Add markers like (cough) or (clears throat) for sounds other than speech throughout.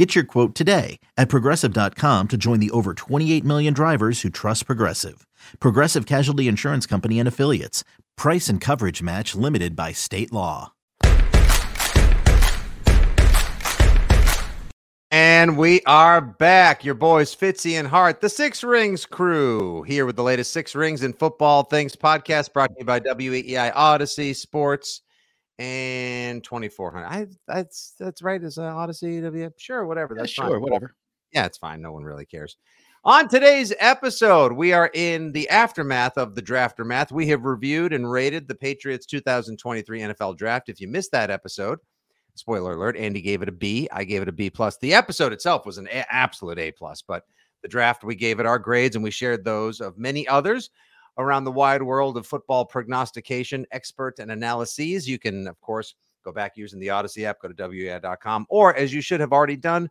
Get your quote today at progressive.com to join the over 28 million drivers who trust Progressive. Progressive Casualty Insurance Company and Affiliates. Price and coverage match limited by state law. And we are back. Your boys Fitzy and Hart, the Six Rings crew, here with the latest Six Rings in Football Things podcast brought to you by WEEI Audacy Sports and 2400. I that's that's right. Is uh, Audacy W? Sure, whatever. That's yeah, fine. sure, whatever. Yeah, it's fine. No one really cares. On today's episode, we are in the aftermath of the draftermath. We have reviewed and rated the Patriots 2023 NFL draft. If you missed that episode, spoiler alert, Andy gave it a B. I gave it a B plus. The episode itself was an a- absolute A plus, but the draft we gave it our grades and we shared those of many others around the wide world of football prognostication, expert and analyses. You can, of course, go back using the Audacy app, go to WEI.com, or as you should have already done,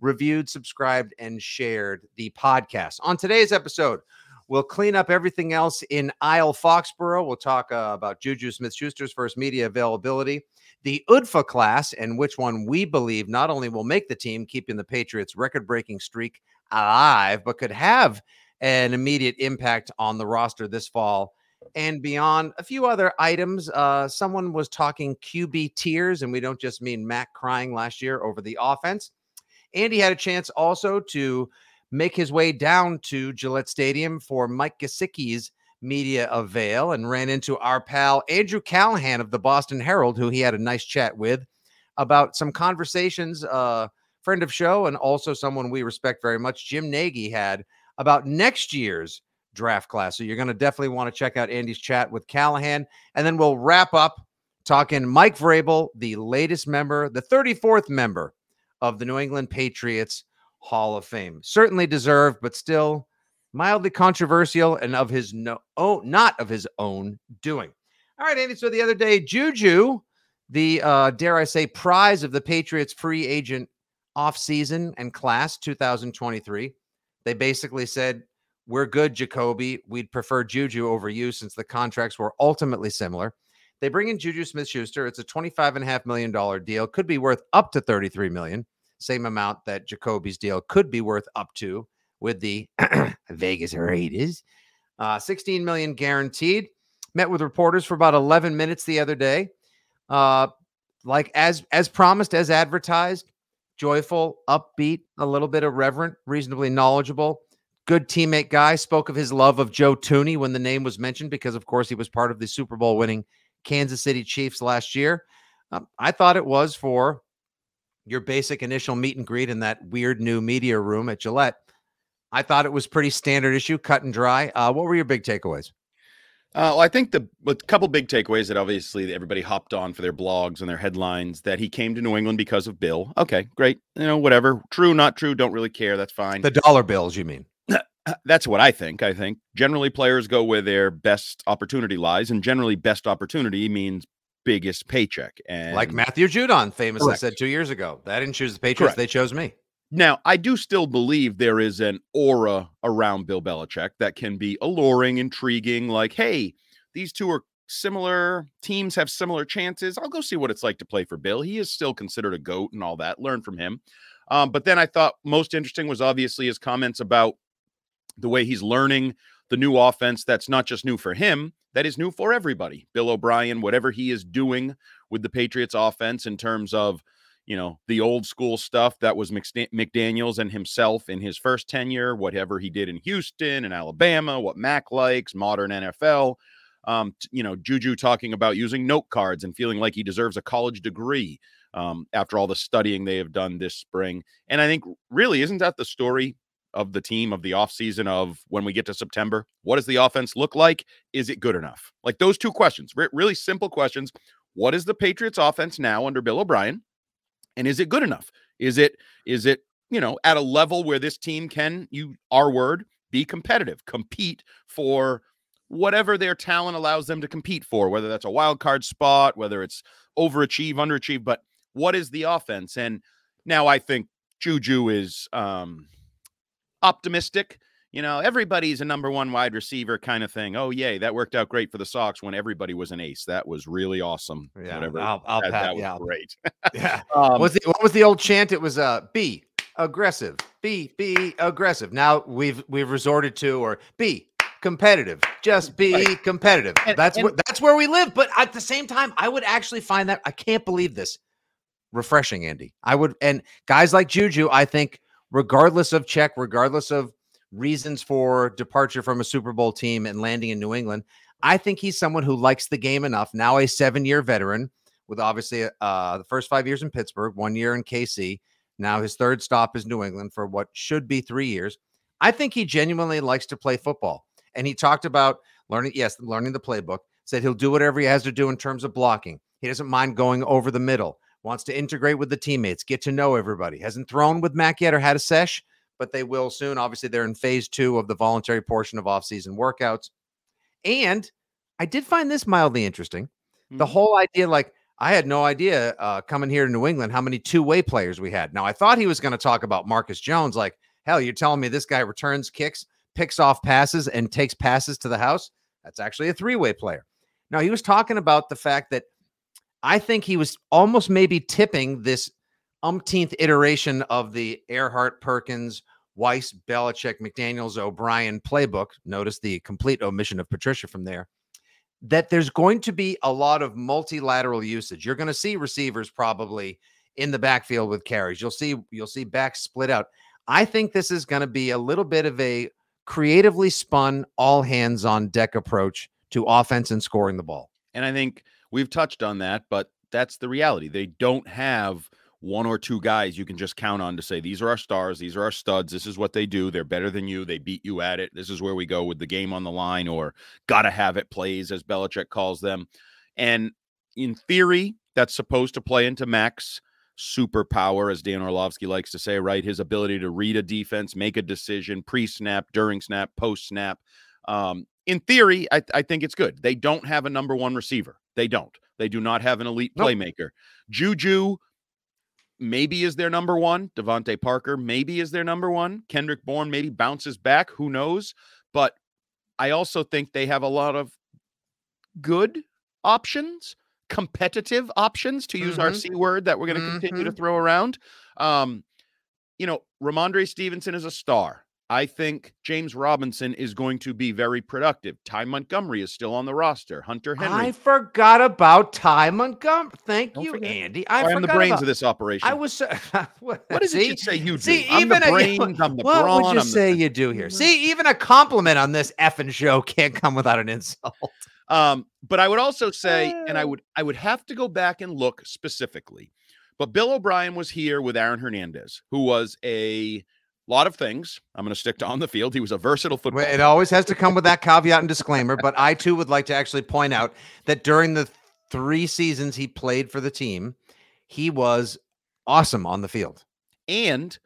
reviewed, subscribed, and shared the podcast. On today's episode, we'll clean up everything else in Isle Foxborough. We'll talk uh, about Juju Smith Schuster's first media availability, the UDFA class, and which one we believe not only will make the team, keeping the Patriots' record breaking streak alive, but could have an immediate impact on the roster this fall and beyond. A few other items. Uh, someone was talking QB tears, and we don't just mean Mac crying last year over the offense. Andy had a chance also to make his way down to Gillette Stadium for Mike Gesicki's media avail and ran into our pal Andrew Callahan of the Boston Herald, who he had a nice chat with about some conversations, uh, friend of show, and also someone we respect very much, Jim Nagy had about next year's draft class. So you're going to definitely want to check out Andy's chat with Callahan. And then we'll wrap up talking Mike Vrabel, the latest member, the 34th member of the New England Patriots Hall of Fame. Certainly deserved, but still mildly controversial and of his no oh, not of his own doing. All right, Andy. So the other day, Juju, the uh, dare I say, prize of the Patriots free agent offseason and class 2023, they basically said, We're good, Jacoby. We'd prefer Juju over you since the contracts were ultimately similar. They bring in Juju Smith Schuster. It's a $25.5 million deal, could be worth up to 33 million, same amount that Jacoby's deal could be worth up to with the (clears throat) Vegas Raiders. Uh, 16 million guaranteed. Met with reporters for about 11 minutes the other day. Uh, like as as promised, as advertised, joyful, upbeat, a little bit irreverent, reasonably knowledgeable, good teammate guy. Spoke of his love of Joe Thuney when the name was mentioned, because of course he was part of the Super Bowl winning Kansas City Chiefs last year. Um, I thought it was for your basic initial meet and greet in that weird new media room at Gillette. I thought it was pretty standard issue, cut and dry. Uh, what were your big takeaways? Uh, well, I think the a couple big takeaways that obviously everybody hopped on for their blogs and their headlines that he came to New England because of Bill. Okay, great. You know, whatever. True, not true. Don't really care. That's fine. The dollar bills, you mean? (clears throat) That's what I think. I think generally players go where their best opportunity lies, and generally best opportunity means biggest paycheck. And like Matthew Judon famously Correct. said two years ago, that didn't choose the Patriots; Correct. they chose me. Now, I do still believe there is an aura around Bill Belichick that can be alluring, intriguing. Like, hey, these two are similar. Teams have similar chances. I'll go see what it's like to play for Bill. He is still considered a goat and all that. Learn from him. Um, but then I thought most interesting was obviously his comments about the way he's learning the new offense that's not just new for him, that is new for everybody. Bill O'Brien, whatever he is doing with the Patriots offense in terms of, you know, the old school stuff that was McDaniels and himself in his first tenure, whatever he did in Houston and Alabama, what Mac likes, modern NFL. Um, you know, Juju talking about using note cards and feeling like he deserves a college degree um, after all the studying they have done this spring. And I think really, isn't that the story of the team of the offseason of when we get to September? What does the offense look like? Is it good enough? Like those two questions, re- really simple questions. What is the Patriots offense now under Bill O'Brien? And is it good enough? Is it is it, you know, at a level where this team can you our word be competitive, compete for whatever their talent allows them to compete for, whether that's a wild card spot, whether it's overachieve, underachieve, but what is the offense? And now I think Juju is um, optimistic. You know, everybody's a number one wide receiver kind of thing. Oh, yay, that worked out great for the Sox when everybody was an ace. That was really awesome. Yeah, Whatever. I'll, I'll that, pat that was out. great. (laughs) Yeah. (laughs) Um, What's the, what was the old chant? It was uh, be aggressive, be be aggressive. Now we've we've resorted to or be competitive, just be Right. competitive. And- that's and- what that's where we live. But at the same time, I would actually find that I can't believe this refreshing, Andy. I would, and guys like Juju, I think, regardless of check, regardless of reasons for departure from a Super Bowl team and landing in New England, I think he's someone who likes the game enough. Now a seven-year veteran with obviously uh, the first five years in Pittsburgh, one year in KC. Now his third stop is New England for what should be three years. I think he genuinely likes to play football. And he talked about learning, yes, learning the playbook, said he'll do whatever he has to do in terms of blocking. He doesn't mind going over the middle, wants to integrate with the teammates, get to know everybody. Hasn't thrown with Mac yet or had a sesh, but they will soon. Obviously, they're in phase two of the voluntary portion of off-season workouts. And I did find this mildly interesting. The Mhm. whole idea, like, I had no idea uh, coming here to New England how many two way players we had. Now, I thought he was going to talk about Marcus Jones. Like, hell, you're telling me this guy returns kicks, picks off passes, and takes passes to the house? That's actually a three way player. Now, he was talking about the fact that I think he was almost maybe tipping this umpteenth iteration of the Erhardt-Perkins, Weiss, Belichick, McDaniels, O'Brien playbook. Notice the complete omission of Patricia from there that there's going to be a lot of multilateral usage. You're going to see receivers probably in the backfield with carries. You'll see you'll see backs split out. I think this is going to be a little bit of a creatively spun all hands on deck approach to offense and scoring the ball. And I think we've touched on that, but that's the reality. They don't have one or two guys you can just count on to say, these are our stars, these are our studs, this is what they do. They're better than you, they beat you at it. This is where we go with the game on the line or gotta have it plays, as Belichick calls them. And in theory, that's supposed to play into Mac's superpower, as Dan Orlovsky likes to say, right? His ability to read a defense, make a decision pre snap, during snap, post snap. Um, in theory, I, I think it's good. They don't have a number one receiver. They don't. They do not have an elite Nope. playmaker. Juju maybe is their number one. DeVante Parker maybe is their number one. Kendrick Bourne maybe bounces back. Who knows? But I also think they have a lot of good options, competitive options, to use our Mhm. C word that we're going to continue to throw around. Um, you know, Rhamondre Stevenson is a star. I think James Robinson is going to be very productive. Ty Montgomery is still on the roster. Hunter Henry. I forgot about Ty Montgomery. Thank Don't you, forget. Andy. I I am the brains about- of this operation. I was (laughs) so- what does it See? say you do? See, I'm even the a- (laughs) brains, I'm the what brawn, would you I'm the- say you do here? See, even a compliment on this effing show can't come without an insult. (laughs) Um, but I would also say, and I Uh. would I would have to go back and look specifically. But Bill O'Brien was here with Aaron Hernandez, who was a lot of things. I'm going to stick to on the field. He was a versatile football. It always has to come with that caveat and disclaimer. But I too would like to actually point out that during the three seasons he played for the team, he was awesome on the field. and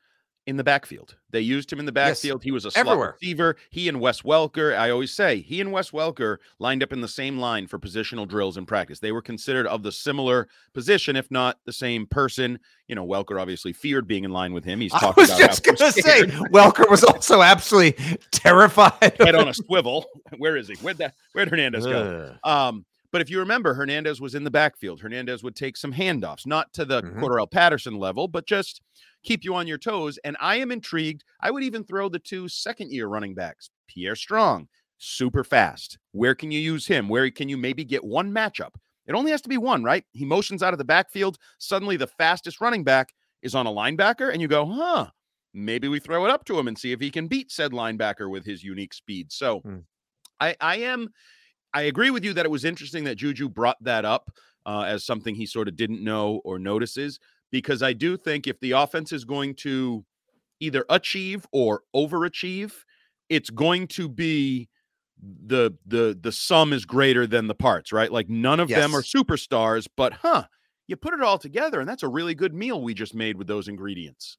in the backfield. They used him in the Yes, backfield. He was a slot everywhere. receiver. He and Wes Welker, I always say, he and Wes Welker lined up in the same line for positional drills in practice. They were considered of the similar position, if not the same person. You know, Welker obviously feared being in line with him. He's I was about just going to say. Welker was also absolutely (laughs) terrified. head on a swivel. (laughs) Where is he? Where'd that where'd Hernandez go? Ugh. Um, but if you remember, Hernandez was in the backfield. Hernandez would take some handoffs, not to the Mhm. Cordarrelle Patterson level, but just keep you on your toes. And I am intrigued. I would even throw the two second year running backs, Pierre Strong, super fast. Where can you use him? Where can you maybe get one matchup? It only has to be one, right? He motions out of the backfield. Suddenly, the fastest running back is on a linebacker, and you go, huh, maybe we throw it up to him and see if he can beat said linebacker with his unique speed. So Hmm. I, I am, I agree with you that it was interesting that Juju brought that up uh, as something he sort of didn't know or notices, because I do think if the offense is going to either achieve or overachieve, it's going to be the the the sum is greater than the parts, right? Like none of them are superstars, but huh, you put it all together and that's a really good meal we just made with those ingredients.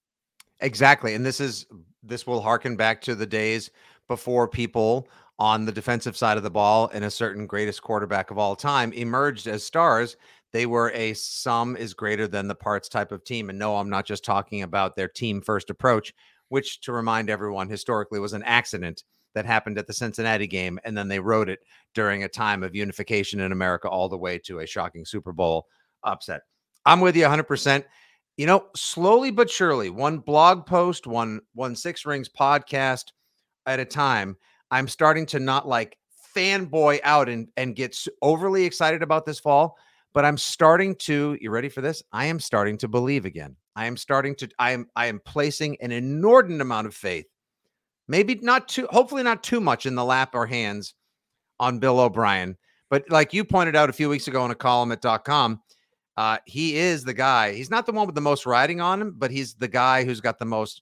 Exactly. And this is this will harken back to the days before people on the defensive side of the ball and a certain greatest quarterback of all time emerged as stars. They were a sum is greater than the parts type of team. And no, I'm not just talking about their team first approach, which to remind everyone historically was an accident that happened at the Cincinnati game. And then they wrote it during a time of unification in America all the way to a shocking Super Bowl upset. I'm with you 100%. You know, slowly but surely, one blog post, one one six rings podcast at a time, I'm starting to not like fanboy out and and get overly excited about this fall, but I'm starting to, you ready for this? I am starting to believe again. I am starting to I am I am placing an inordinate amount of faith. Maybe not too hopefully not too much in the lap or hands on Bill O'Brien, but like you pointed out a few weeks ago in a column at .com, uh, he is the guy. He's not the one with the most riding on him, but he's the guy who's got the most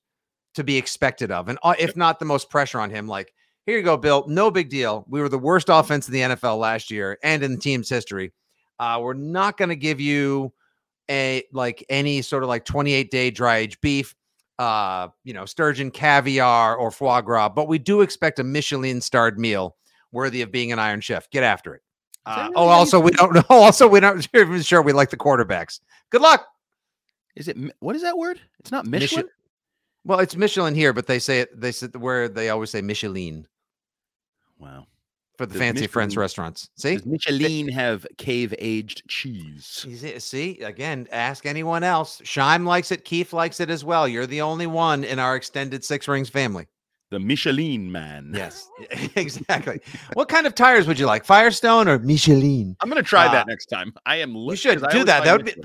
to be expected of, and uh, if not the most pressure on him. Like, here you go, Bill. No big deal. We were the worst offense in the NFL last year and in the team's history. Uh, we're not going to give you a like any sort of like 28 day dry age beef, uh, you know, sturgeon caviar or foie gras, but we do expect a Michelin starred meal worthy of being an Iron Chef. Get after it. Uh, oh, also we don't know. (laughs) Also, we don't (laughs) even sure we like the quarterbacks. Good luck. Is it what is that word? It's not Michelin. Well, it's Michelin here, but they say it. They said where they always say Michelin. Wow. For the Does fancy Michelin, French restaurants. See, Does Michelin have cave aged cheese? See, again, ask anyone else. Shime likes it. Keith likes it as well. You're the only one in our extended Six Rings family the Michelin man. Yes, (laughs) exactly. what kind of tires would you like, Firestone or Michelin? I'm going to try uh, that next time. I am. You should do that. That would be. (laughs)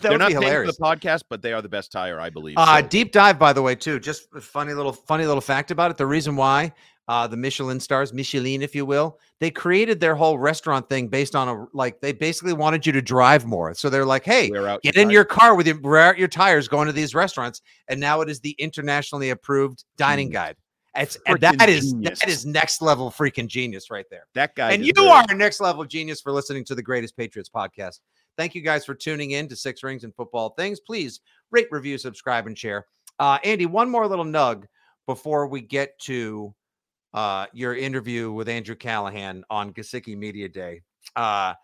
That They're would not be hilarious. the podcast, but they are the best tire, I believe. Uh, so. Deep dive, by the way, too. Just a funny little, funny little fact about it. The reason why uh, the Michelin stars, Michelin, if you will, they created their whole restaurant thing based on a like they basically wanted you to drive more. So they're like, hey, get in your car with your wear out your tires going to these restaurants, and now it is the internationally approved dining mm. guide. It's that is that is next level freaking genius right there. That guy, and you are next level genius for listening to the Greatest Patriots podcast. Thank you guys for tuning in to Six Rings and Football Things. Please rate, review, subscribe, and share. Uh, Andy, one more little nug before we get to uh, your interview with Andrew Callahan on Gesicki Media Day. Uh,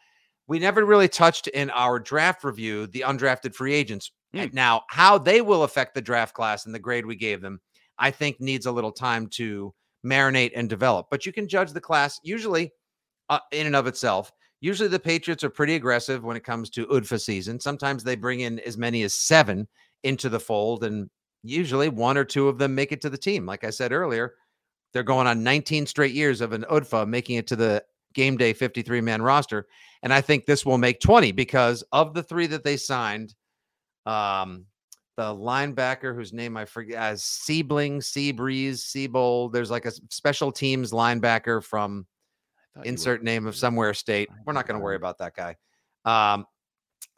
we never really touched in our draft review the undrafted free agents. Mm. Now, how they will affect the draft class and the grade we gave them I think needs a little time to marinate and develop. But you can judge the class usually uh, in and of itself. Usually the Patriots are pretty aggressive when it comes to UDFA season. Sometimes they bring in as many as seven into the fold, and usually one or two of them make it to the team. Like I said earlier, they're going on 19 straight years of an UDFA making it to the game day 53 man roster. And I think this will make 20 because of the three that they signed, um, the linebacker whose name I forget as Siebling, Seabreeze, Seabold. There's like a special teams linebacker from insert name of somewhere state. We're not going to worry about that guy. Um,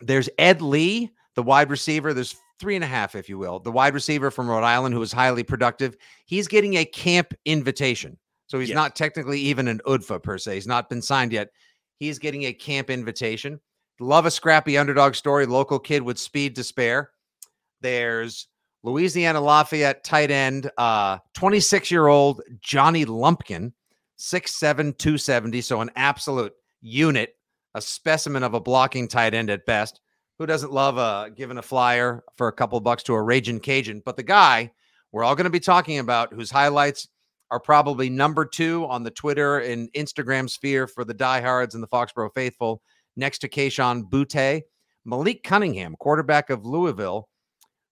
there's Ed Lee, the wide receiver. There's three and a half, if you will, the wide receiver from Rhode Island who is highly productive. He's getting a camp invitation. So he's yes. not technically even an UDFA per se. He's not been signed yet. He's getting a camp invitation. Love a scrappy underdog story. Local kid with speed to spare. There's Louisiana Lafayette tight end, 26 uh, year old Johnny Lumpkin, 6'7, 270. So an absolute unit, a specimen of a blocking tight end at best. Who doesn't love uh, giving a flyer for a couple bucks to a raging Cajun? But the guy we're all going to be talking about, whose highlights are probably number two on the Twitter and Instagram sphere for the diehards and the Foxborough faithful, next to Kayshon Boutte, Malik Cunningham, quarterback of Louisville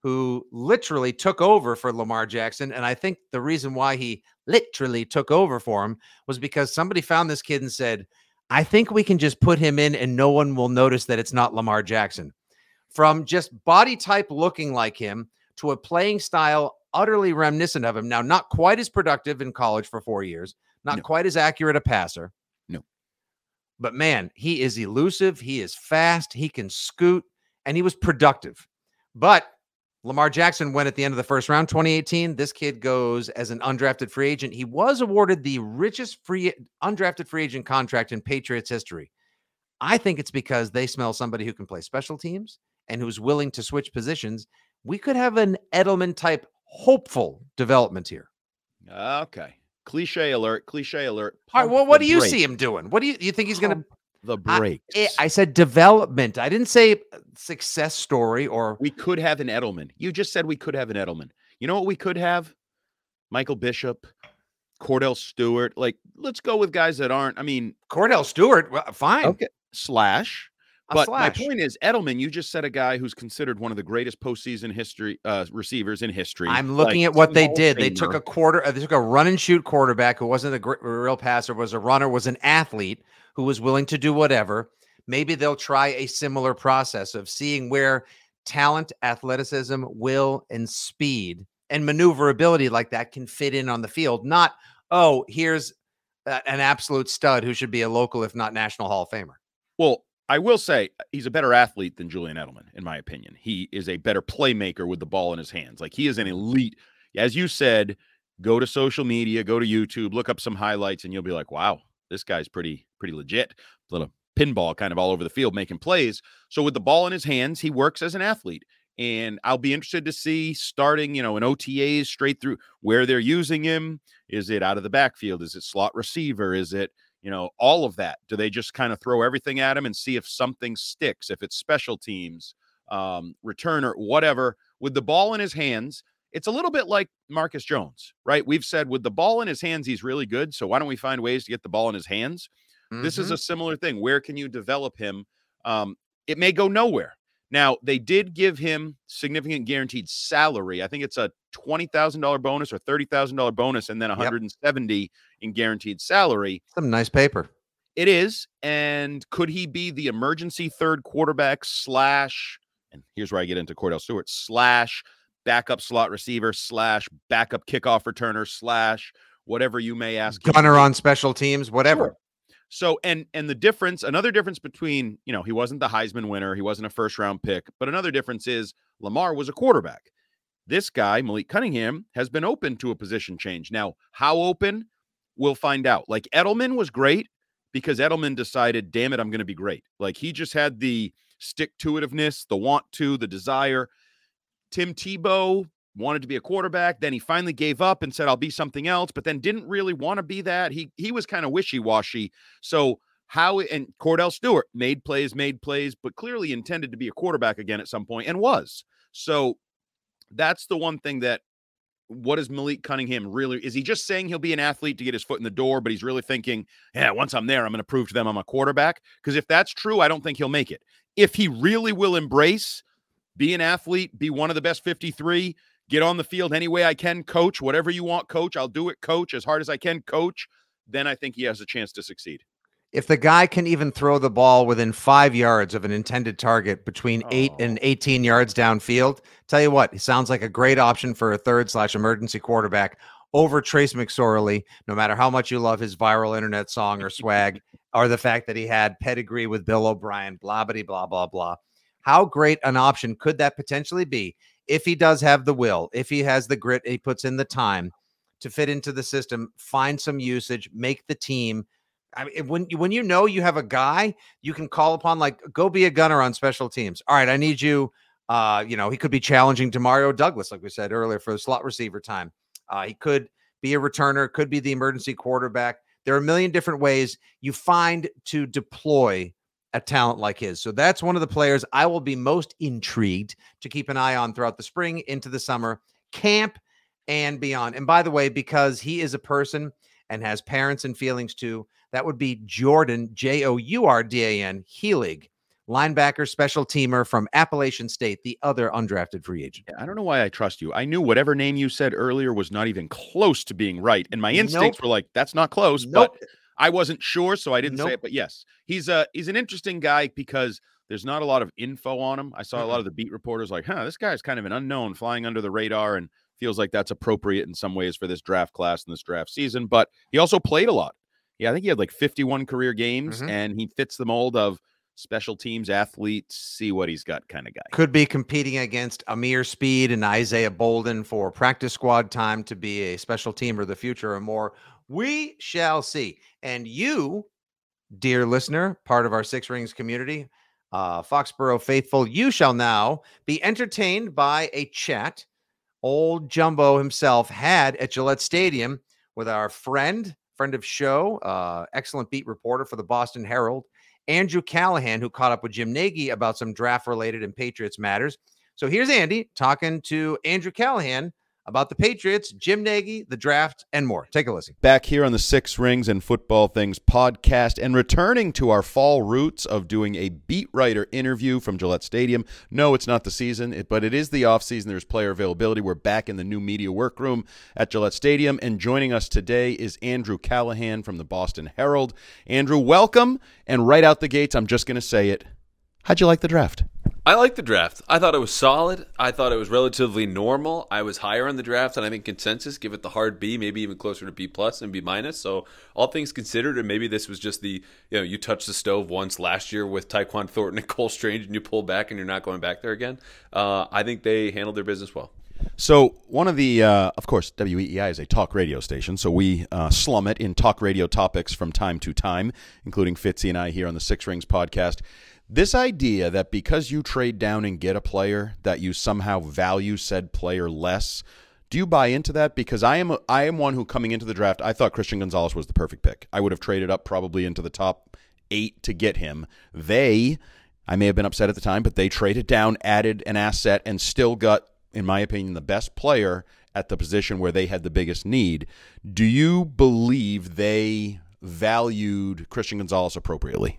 who literally took over for Lamar Jackson. And I think the reason why he literally took over for him was because somebody found this kid and said, I think we can just put him in and no one will notice that it's not Lamar Jackson. From just body type looking like him to a playing style utterly reminiscent of him. Now, not quite as productive in college for four years, not no. quite as accurate a passer. No. But man, he is elusive. He is fast. He can scoot and he was productive. But Lamar Jackson went at the end of the first round, 2018. This kid goes as an undrafted free agent. He was awarded the richest free undrafted free agent contract in Patriots history. I think it's because they smell somebody who can play special teams and who's willing to switch positions. We could have an Edelman type hopeful development here. Okay. cliche alert, cliche alert. All right, well, what do you see him doing? What do you, you think he's going to? The brakes. I, I said development. I didn't say success story or we could have an Edelman. You just said we could have an Edelman. You know what we could have? Michael Bishop, Kordell Stewart. Like, let's go with guys that aren't. I mean, Kordell Stewart. Well, fine. okay, slash. A But slash. my point is, Edelman. You just said a guy who's considered one of the greatest postseason history uh, receivers in history. I'm looking like, at what they did. They took a quarter. Uh, they took a run and shoot quarterback who wasn't a, a real passer, was a runner, was an athlete who was willing to do whatever. Maybe they'll try a similar process of seeing where talent, athleticism, will, and speed and maneuverability like that can fit in on the field. Not oh, here's an absolute stud who should be a local, if not national Hall of Famer. Well, I will say uh, he's a better athlete than Julian Edelman, in my opinion. He is a better playmaker with the ball in his hands. Like he is an elite. As you said, go to social media, go to YouTube, look up some highlights, and you'll be like, wow, this guy's pretty, pretty legit. Little pinball kind of all over the field making plays. So with the ball in his hands, he works as an athlete. And I'll be interested to see starting, you know, in OTAs straight through where they're using him. Is it out of the backfield? Is it slot receiver? Is it you know, all of that. Do they just kind of throw everything at him and see if something sticks, if it's special teams, um, returner, whatever? With the ball in his hands, it's a little bit like Marcus Jones, right? We've said with the ball in his hands, he's really good. So why don't we find ways to get the ball in his hands? This is Mhm. a similar thing. Where can you develop him? Um, it may go nowhere. Now, they did give him significant guaranteed salary. I think it's a $20,000 bonus or $30,000 bonus and then 170 in guaranteed salary. some nice paper. It is. And could he be the emergency third quarterback slash, and here's where I get into Kordell Stewart, slash backup slot receiver slash backup kickoff returner slash whatever you may ask. Gunner on special teams, whatever. Sure. So and and the difference, another difference between, you know, he wasn't the Heisman winner, he wasn't a first round pick, but another difference is Lamar was a quarterback. This guy, Malik Cunningham, has been open to a position change. Now, how open? We'll find out. Like Edelman was great because Edelman decided, damn it, I'm going to be great. Like he just had the stick to itiveness, the want to, the desire. Tim Tebow wanted to be a quarterback. Then he finally gave up and said, I'll be something else, but then didn't really want to be that. He he was kind of wishy-washy. So how and Kordell Stewart made plays, made plays, but clearly intended to be a quarterback again at some point and was. So that's the one thing that what is Malik Cunningham really? Is he just saying he'll be an athlete to get his foot in the door, but he's really thinking, yeah, once I'm there, I'm going to prove to them I'm a quarterback? Because if that's true, I don't think he'll make it. If he really will embrace, be an athlete, be one of the best 53, get on the field any way I can, coach, whatever you want, coach, I'll do it, coach, as hard as I can, coach, then I think he has a chance to succeed. If the guy can even throw the ball within five yards of an intended target between eight oh. and Oh. 18 yards downfield, tell you what, he sounds like a great option for a third slash emergency quarterback over Trace McSorley, no matter how much you love his viral internet song or (laughs) swag, or the fact that he had pedigree with Bill O'Brien, blah, blah, blah, blah, blah. How great an option could that potentially be if he does have the will, if he has the grit, he puts in the time to fit into the system, find some usage, make the team. I mean, when you- when you know you have a guy you can call upon, like go be a gunner on special teams. All right, I need you. Uh, you know, he could be challenging to Mario Douglas, like we said earlier, for the slot receiver time. Uh, he could be a returner, could be the emergency quarterback. There are a million different ways you find to deploy a talent like his. So that's one of the players I will be most intrigued to keep an eye on throughout the spring into the summer camp and beyond. And by the way, because he is a person and has parents and feelings too, that would be Jourdan J O U R D A N Heilig, linebacker, special teamer from Appalachian State, the other undrafted free agent. I don't know why I trust you. I knew whatever name you said earlier was not even close to being right. And my instincts Nope. were like, that's not close. Nope. But I wasn't sure, so I didn't say Nope. it. But yes, he's a he's an interesting guy because there's not a lot of info on him. I saw a lot of the beat reporters like, huh, this guy's kind of an unknown flying under the radar and feels like that's appropriate in some ways for this draft class and this draft season. But he also played a lot. Yeah, I think he had like 51 career games Mhm. and he fits the mold of special teams athletes, see what he's got kind of guy. Could be competing against Ameer Speed and Isaiah Bolden for practice squad time to be a special teamer of the future or more. We shall see. And you, dear listener, part of our Six Rings community, uh, Foxborough faithful, you shall now be entertained by a chat old Jumbo himself had at Gillette Stadium with our friend, friend of show, uh, excellent beat reporter for the Boston Herald, Andrew Callahan, who caught up with Jim Nagy about some draft related and Patriots matters. So here's Andy talking to Andrew Callahan about the Patriots, Jim Nagy, the draft, and more. Take a listen. Back here on the Six Rings and Football Things podcast and returning to our fall roots of doing a beat writer interview from Gillette Stadium. No, it's not the season, but it is the offseason. There's player availability. We're back in the new media workroom at Gillette Stadium. And joining us today is Andrew Callahan from the Boston Herald. Andrew, welcome. And right out the gates, I'm just going to say it. How'd you like the draft? I like the draft. I thought it was solid. I thought it was relatively normal. I was higher on the draft, and I think consensus give it the hard B, maybe even closer to B plus and B minus. So all things considered, and maybe this was just the you know you touched the stove once last year with Tyquan Thornton and (laughs) Cole Strange, and you pull back, and you're not going back there again. Uh, I think they handled their business well. So one of the, uh, of course, WEEI is a talk radio station, so we uh, slum it in talk radio topics from time to time, including Fitzy and I here on the Six Rings podcast. This idea that because you trade down and get a player, that you somehow value said player less. Do you buy into that? Because I am I am one who coming into the draft, I thought Christian Gonzalez was the perfect pick. I would have traded up probably into the top eight to get him. They, I may have been upset at the time, but they traded down, added an asset, and still got, in my opinion, the best player at the position where they had the biggest need. Do you believe they valued Christian Gonzalez appropriately?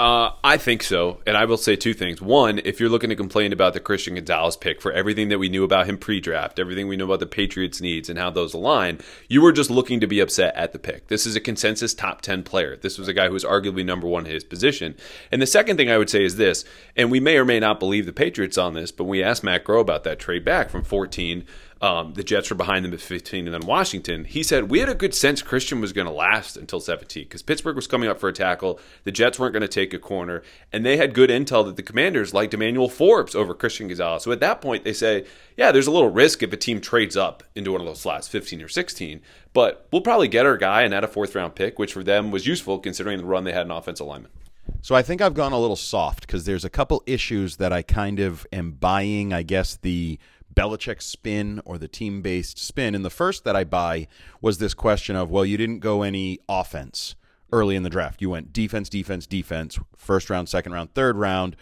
Uh, I think so. And I will say two things. One, if you're looking to complain about the Christian Gonzalez pick for everything that we knew about him pre draft, everything we know about the Patriots' needs and how those align, you were just looking to be upset at the pick. This is a consensus top 10 player. This was a guy who was arguably number one in his position. And the second thing I would say is this, and we may or may not believe the Patriots on this, but we asked Matt Groh about that trade back from 14 um, the Jets were behind them at 15 and then Washington. He said, We had a good sense Christian was going to last until 17 because Pittsburgh was coming up for a tackle. The Jets weren't going to take a corner. And they had good intel that the commanders liked Emmanuel Forbes over Christian Gonzalez. So at that point, they say, Yeah, there's a little risk if a team trades up into one of those slots, 15 or 16. But we'll probably get our guy and add a fourth round pick, which for them was useful considering the run they had in offensive alignment. So I think I've gone a little soft because there's a couple issues that I kind of am buying, I guess, the Belichick spin or the team based spin. And the first that I buy was this question of, well, you didn't go any offense early in the draft. You went defense, defense, defense, first round, second round, third round.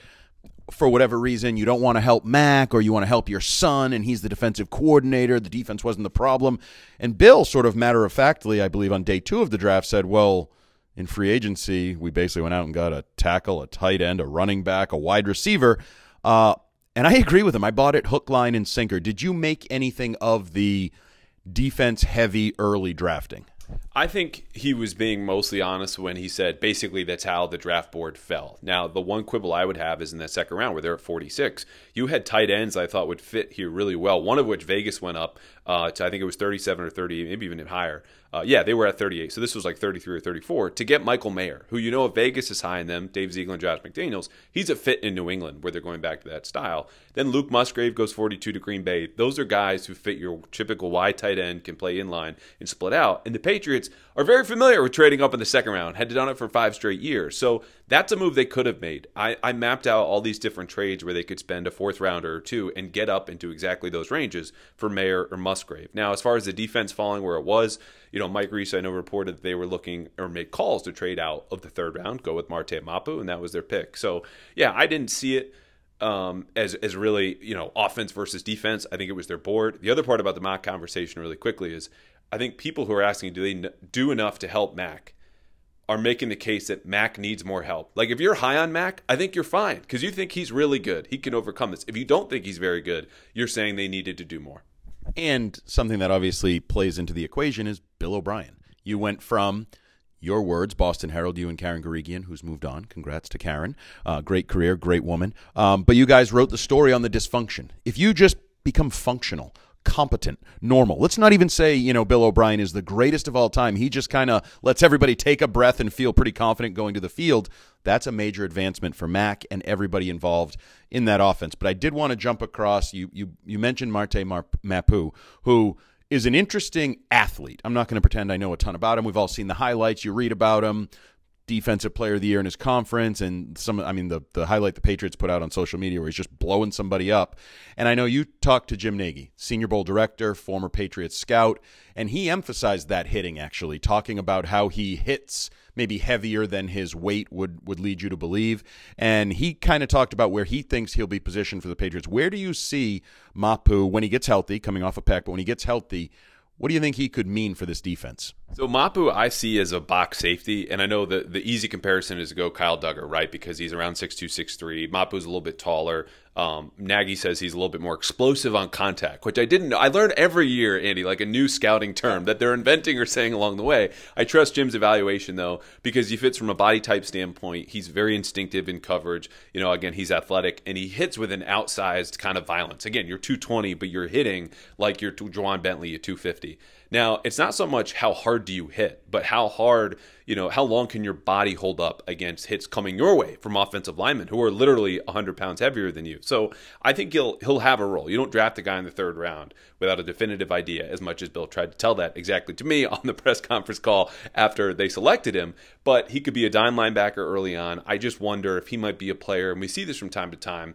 For whatever reason, you don't want to help Mac or you want to help your son, and he's the defensive coordinator. The defense wasn't the problem. And Bill, sort of matter of factly, I believe on day two of the draft, said, well, in free agency, we basically went out and got a tackle, a tight end, a running back, a wide receiver. Uh, and I agree with him. I bought it hook, line, and sinker. Did you make anything of the defense heavy early drafting? I think he was being mostly honest when he said basically that's how the draft board fell. Now, the one quibble I would have is in that second round where they're at 46. You had tight ends I thought would fit here really well, one of which Vegas went up uh, to, I think it was 37 or 30, maybe even higher. Uh, yeah, they were at 38. So this was like 33 or 34 to get Michael Mayer, who you know if Vegas is high in them, Dave Ziegler and Josh McDaniels, he's a fit in New England where they're going back to that style. Then Luke Musgrave goes 42 to Green Bay. Those are guys who fit your typical wide tight end, can play in line and split out. And the Patriots are very familiar with trading up in the second round, had done it for five straight years. So that's a move they could have made. I, I mapped out all these different trades where they could spend a fourth rounder or two and get up into exactly those ranges for Mayer or Musgrave. Now, as far as the defense falling where it was, you know, Mike Reiss, I know, reported that they were looking or made calls to trade out of the third round, go with Marte Mapu, and that was their pick. So, yeah, I didn't see it um, as as really you know offense versus defense. I think it was their board. The other part about the mock conversation, really quickly, is I think people who are asking, do they do enough to help Mac? Are making the case that Mac needs more help. Like if you're high on Mac, I think you're fine because you think he's really good. He can overcome this. If you don't think he's very good, you're saying they needed to do more. And something that obviously plays into the equation is Bill O'Brien. You went from your words, Boston Herald, you and Karen Guregian, who's moved on. Congrats to Karen. Uh, great career, great woman. Um, but you guys wrote the story on the dysfunction. If you just become functional, competent, normal. Let's not even say, you know, Bill O'Brien is the greatest of all time. He just kind of lets everybody take a breath and feel pretty confident going to the field. That's a major advancement for Mac and everybody involved in that offense. But I did want to jump across. You you you mentioned Marte Mar- Mapu, who is an interesting athlete. I'm not going to pretend I know a ton about him. We've all seen the highlights. You read about him. defensive player of the year in his conference and some I mean the the highlight the Patriots put out on social media where he's just blowing somebody up. And I know you talked to Jim Nagy, Senior Bowl director, former Patriots scout, and he emphasized that hitting actually, talking about how he hits maybe heavier than his weight would would lead you to believe. And he kind of talked about where he thinks he'll be positioned for the Patriots. Where do you see Mapu when he gets healthy, coming off a pack, but when he gets healthy, what do you think he could mean for this defense? So Mapu, I see as a box safety, and I know the the easy comparison is to go Kyle Dugger, right? Because he's around six two, six three. Mapu's a little bit taller. Um, Nagy says he's a little bit more explosive on contact, which I didn't know. I learned every year, Andy, like a new scouting term that they're inventing or saying along the way. I trust Jim's evaluation though, because he fits from a body type standpoint. He's very instinctive in coverage. You know, again, he's athletic and he hits with an outsized kind of violence. Again, you're 220, but you're hitting like you're Ja'Whaun Bentley at 250. Now, it's not so much how hard do you hit, but how hard, you know, how long can your body hold up against hits coming your way from offensive linemen who are literally 100 pounds heavier than you. So I think he'll he'll have a role. You don't draft a guy in the third round without a definitive idea, as much as Bill tried to tell that exactly to me (laughs) on the press conference call after they selected him. But he could be a dime linebacker early on. I just wonder if he might be a player, and we see this from time to time,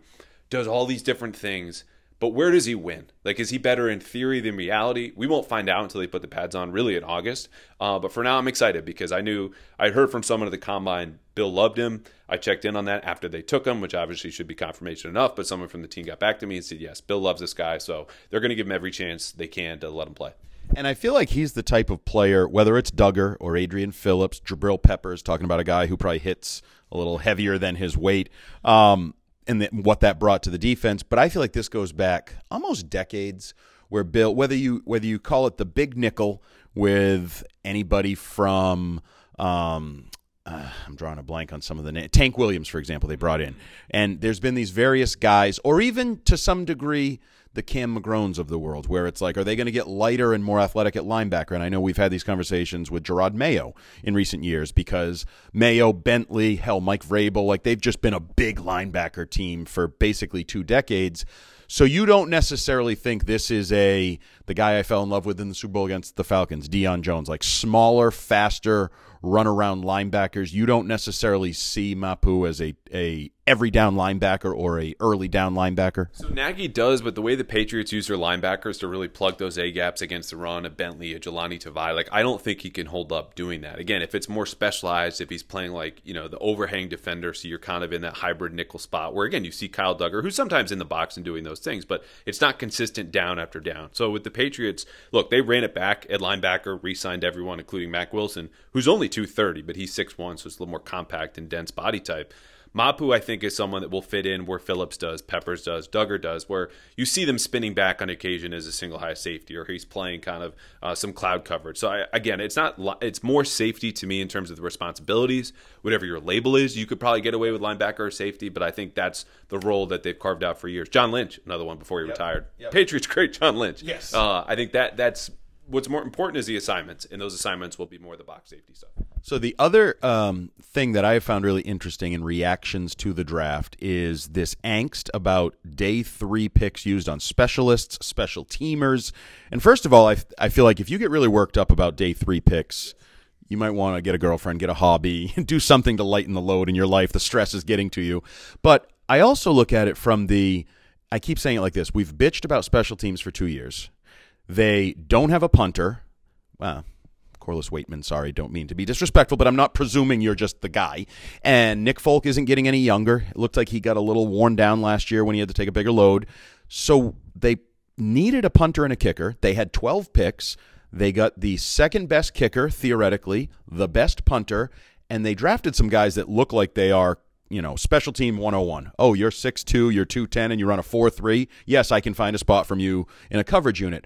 does all these different things but where does he win? Like, is he better in theory than reality? We won't find out until they put the pads on, really, in August. Uh, but for now, I'm excited because I knew I heard from someone at the combine Bill loved him. I checked in on that after they took him, which obviously should be confirmation enough. But someone from the team got back to me and said, yes, Bill loves this guy. So they're going to give him every chance they can to let him play. And I feel like he's the type of player, whether it's Dugger or Adrian Phillips, Jabril Peppers, talking about a guy who probably hits a little heavier than his weight. Um, and what that brought to the defense. But I feel like this goes back almost decades, where Bill, whether you whether you call it the big nickel with anybody from. Um, uh, I'm drawing a blank on some of the names. Tank Williams, for example, they brought in, and there's been these various guys, or even to some degree, the Cam McGrones of the world, where it's like, are they going to get lighter and more athletic at linebacker? And I know we've had these conversations with Jerod Mayo in recent years because Mayo, Bentley, hell, Mike Vrabel, like they've just been a big linebacker team for basically two decades. So you don't necessarily think this is a the guy I fell in love with in the Super Bowl against the Falcons, Deion Jones, like smaller, faster, run around linebackers. You don't necessarily see Mapu as a, a every down linebacker or a early down linebacker. So Nagy does, but the way the Patriots use their linebackers to really plug those A gaps against the run, a Bentley, a Jahlani Tavai, like I don't think he can hold up doing that. Again, if it's more specialized, if he's playing like you know the overhang defender, so you're kind of in that hybrid nickel spot where again you see Kyle Dugger, who's sometimes in the box and doing those things, but it's not consistent down after down. So with the Patriots, look, they ran it back at linebacker, re-signed everyone, including Mack Wilson, who's only 230, but he's 6'1, so it's a little more compact and dense body type. Mapu, I think, is someone that will fit in where Phillips does, Peppers does, Dugger does, where you see them spinning back on occasion as a single high safety, or he's playing kind of uh, some cloud coverage. So I, again, it's not it's more safety to me in terms of the responsibilities. Whatever your label is, you could probably get away with linebacker or safety, but I think that's the role that they've carved out for years. John Lynch, another one before he yep. retired. Yep. Patriots great, John Lynch. Yes, uh, I think that that's what's more important is the assignments, and those assignments will be more the box safety stuff. So the other um, thing that I found really interesting in reactions to the draft is this angst about day three picks used on specialists, special teamers, and first of all, I, I feel like if you get really worked up about day three picks. You might want to get a girlfriend, get a hobby, (laughs) do something to lighten the load in your life. The stress is getting to you. But I also look at it from the I keep saying it like this. We've bitched about special teams for two years. They don't have a punter. Well, Corliss Waitman, sorry, don't mean to be disrespectful, but I'm not presuming you're just the guy. And Nick Folk isn't getting any younger. It looked like he got a little worn down last year when he had to take a bigger load. So they needed a punter and a kicker. They had 12 picks. They got the second best kicker, theoretically, the best punter, and they drafted some guys that look like they are you know, special team 101. Oh, you're 6'2, you're 210, and you run a 4 3. Yes, I can find a spot from you in a coverage unit.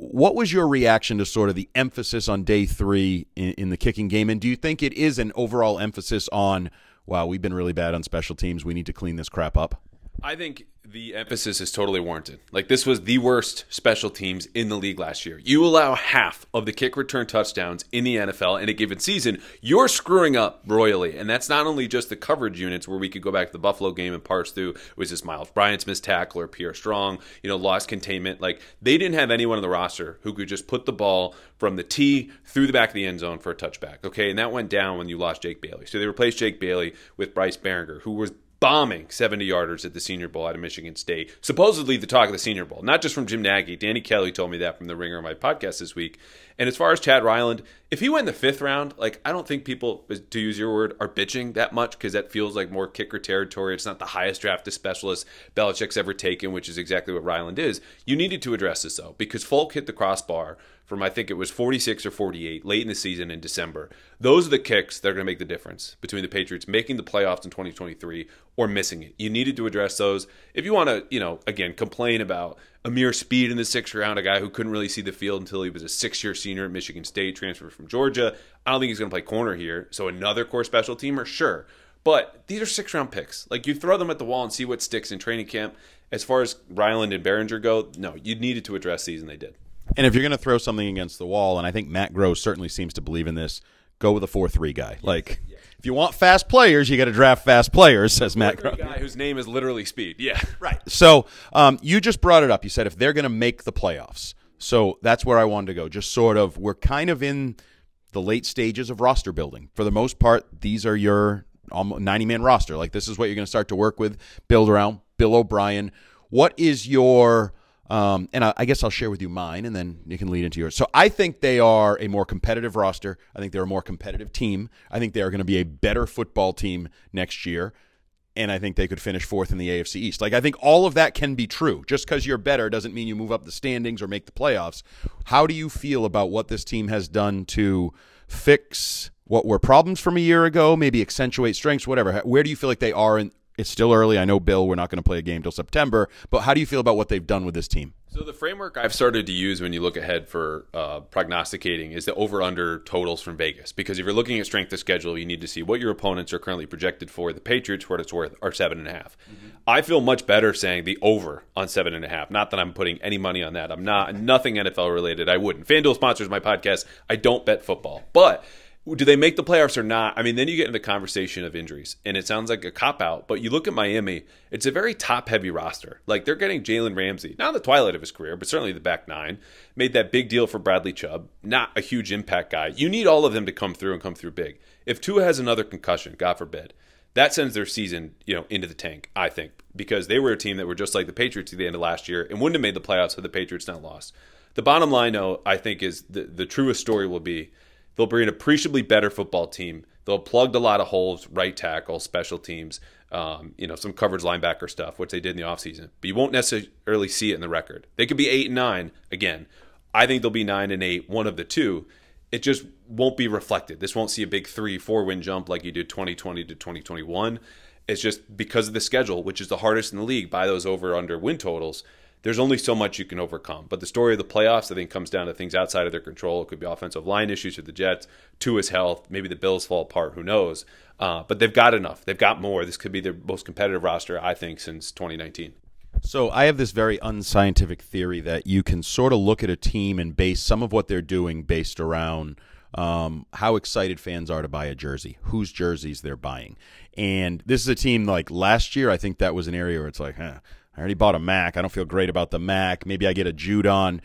What was your reaction to sort of the emphasis on day three in, in, the kicking game? And do you think it is an overall emphasis on, wow, we've been really bad on special teams. We need to clean this crap up? I think the emphasis is totally warranted. Like this was the worst special teams in the league last year. You allow half of the kick return touchdowns in the NFL in a given season, you're screwing up royally. And that's not only just the coverage units where we could go back to the Buffalo game and parse through was this Myles Bryant's missed tackle or Pierre Strong, you know, lost containment. Like they didn't have anyone on the roster who could just put the ball from the tee through the back of the end zone for a touchback. Okay, and that went down when you lost Jake Bailey. So they replaced Jake Bailey with Bryce Baringer, who was bombing 70 yarders at the Senior Bowl out of Michigan State. Supposedly the talk of the Senior Bowl, not just from Jim Nagy. Danny Kelly told me that from the Ringer on my podcast this week. And as far as Chad Ryland, if he went in the fifth round, like I don't think people, to use your word, are bitching that much because that feels like more kicker territory. It's not the highest draft drafted specialist Belichick's ever taken, which is exactly what Ryland is. You needed to address this though, because Folk hit the crossbar from I think it was 46 or 48 late in the season in December. Those are the kicks that are going to make the difference between the Patriots making the playoffs in 2023 or missing it. You needed to address those. If you want to, you know, again, complain about Ameer Speed in the sixth round, a guy who couldn't really see the field until he was a six-year senior at Michigan State, transferred from Georgia. I don't think he's going to play corner here. So another core special teamer, sure. But these are six-round picks. Like you throw them at the wall and see what sticks in training camp. As far as Ryland and Baringer go, no, you needed to address these, and they did. And if you're going to throw something against the wall, and I think Matt Groh certainly seems to believe in this, go with a four-three guy. Yes. Like, yes. If you want fast players, you got to draft fast players, says Matt Groh. Guy whose name is literally Speed. Yeah, right. So um, you just brought it up. You said if they're going to make the playoffs, so that's where I wanted to go. Just sort of, we're kind of in the late stages of roster building. For the most part, these are your 90 man roster. Like, this is what you're going to start to work with, build around. Bill O'Brien. What is your um, and I, I, guess I'll share with you mine, and then you can lead into yours. So I think they are a more competitive roster. I think they're a more competitive team. I think they are going to be a better football team next year, and I think they could finish fourth in the AFC East. Like I think all of that can be true. Just because you're better doesn't mean you move up the standings or make the playoffs. How do you feel about what this team has done to fix? What were problems from a year ago? Maybe accentuate strengths, whatever. Where do you feel like they are in, it's still early. I know, Bill, we're not going to play a game till September, but how do you feel about what they've done with this team? So the framework I've started to use when you look ahead for uh, prognosticating is the over/under totals from Vegas. Because if you're looking at strength of schedule, you need to see what your opponents are currently projected for. The Patriots, what it's worth, are seven and a half. Mm-hmm. I feel much better saying the over on seven and a half. Not that I'm putting any money on that. I'm not nothing NFL related. I wouldn't. FanDuel sponsors my podcast. I don't bet football, but do they make the playoffs or not? I mean, then you get into the conversation of injuries, and it sounds like a cop out. But you look at Miami; it's a very top heavy roster. Like they're getting Jalen Ramsey, not the twilight of his career, but certainly the back nine. Made that big deal for Bradley Chubb, not a huge impact guy. You need all of them to come through and come through big. If Tua has another concussion, God forbid, that sends their season, you know, into the tank. I think because they were a team that were just like the Patriots at the end of last year and wouldn't have made the playoffs had the Patriots not lost. The bottom line, though, I think is the the truest story will be They'll bring an appreciably better football team. They'll plugged a lot of holes, right tackle, special teams, um, you know, some coverage linebacker stuff, which they did in the offseason. But you won't necessarily see it in the record. They could be eight and nine again. I think they'll be nine and eight, one of the two. It just won't be reflected. This won't see a big three, four win jump like you did 2020 to 2021. It's just because of the schedule, which is the hardest in the league by those over under win totals there's only so much you can overcome. But the story of the playoffs, I think, comes down to things outside of their control. It could be offensive line issues with the Jets, Tua's health, maybe the Bills fall apart, who knows? Uh, but they've got enough. They've got more. This could be their most competitive roster, I think, since 2019. So I have this very unscientific theory that you can sort of look at a team and base some of what they're doing based around um, how excited fans are to buy a jersey, whose jerseys they're buying. And this is a team like last year, I think that was an area where it's like, huh, I already bought a Mac. I don't feel great about the Mac. Maybe I get a Judon.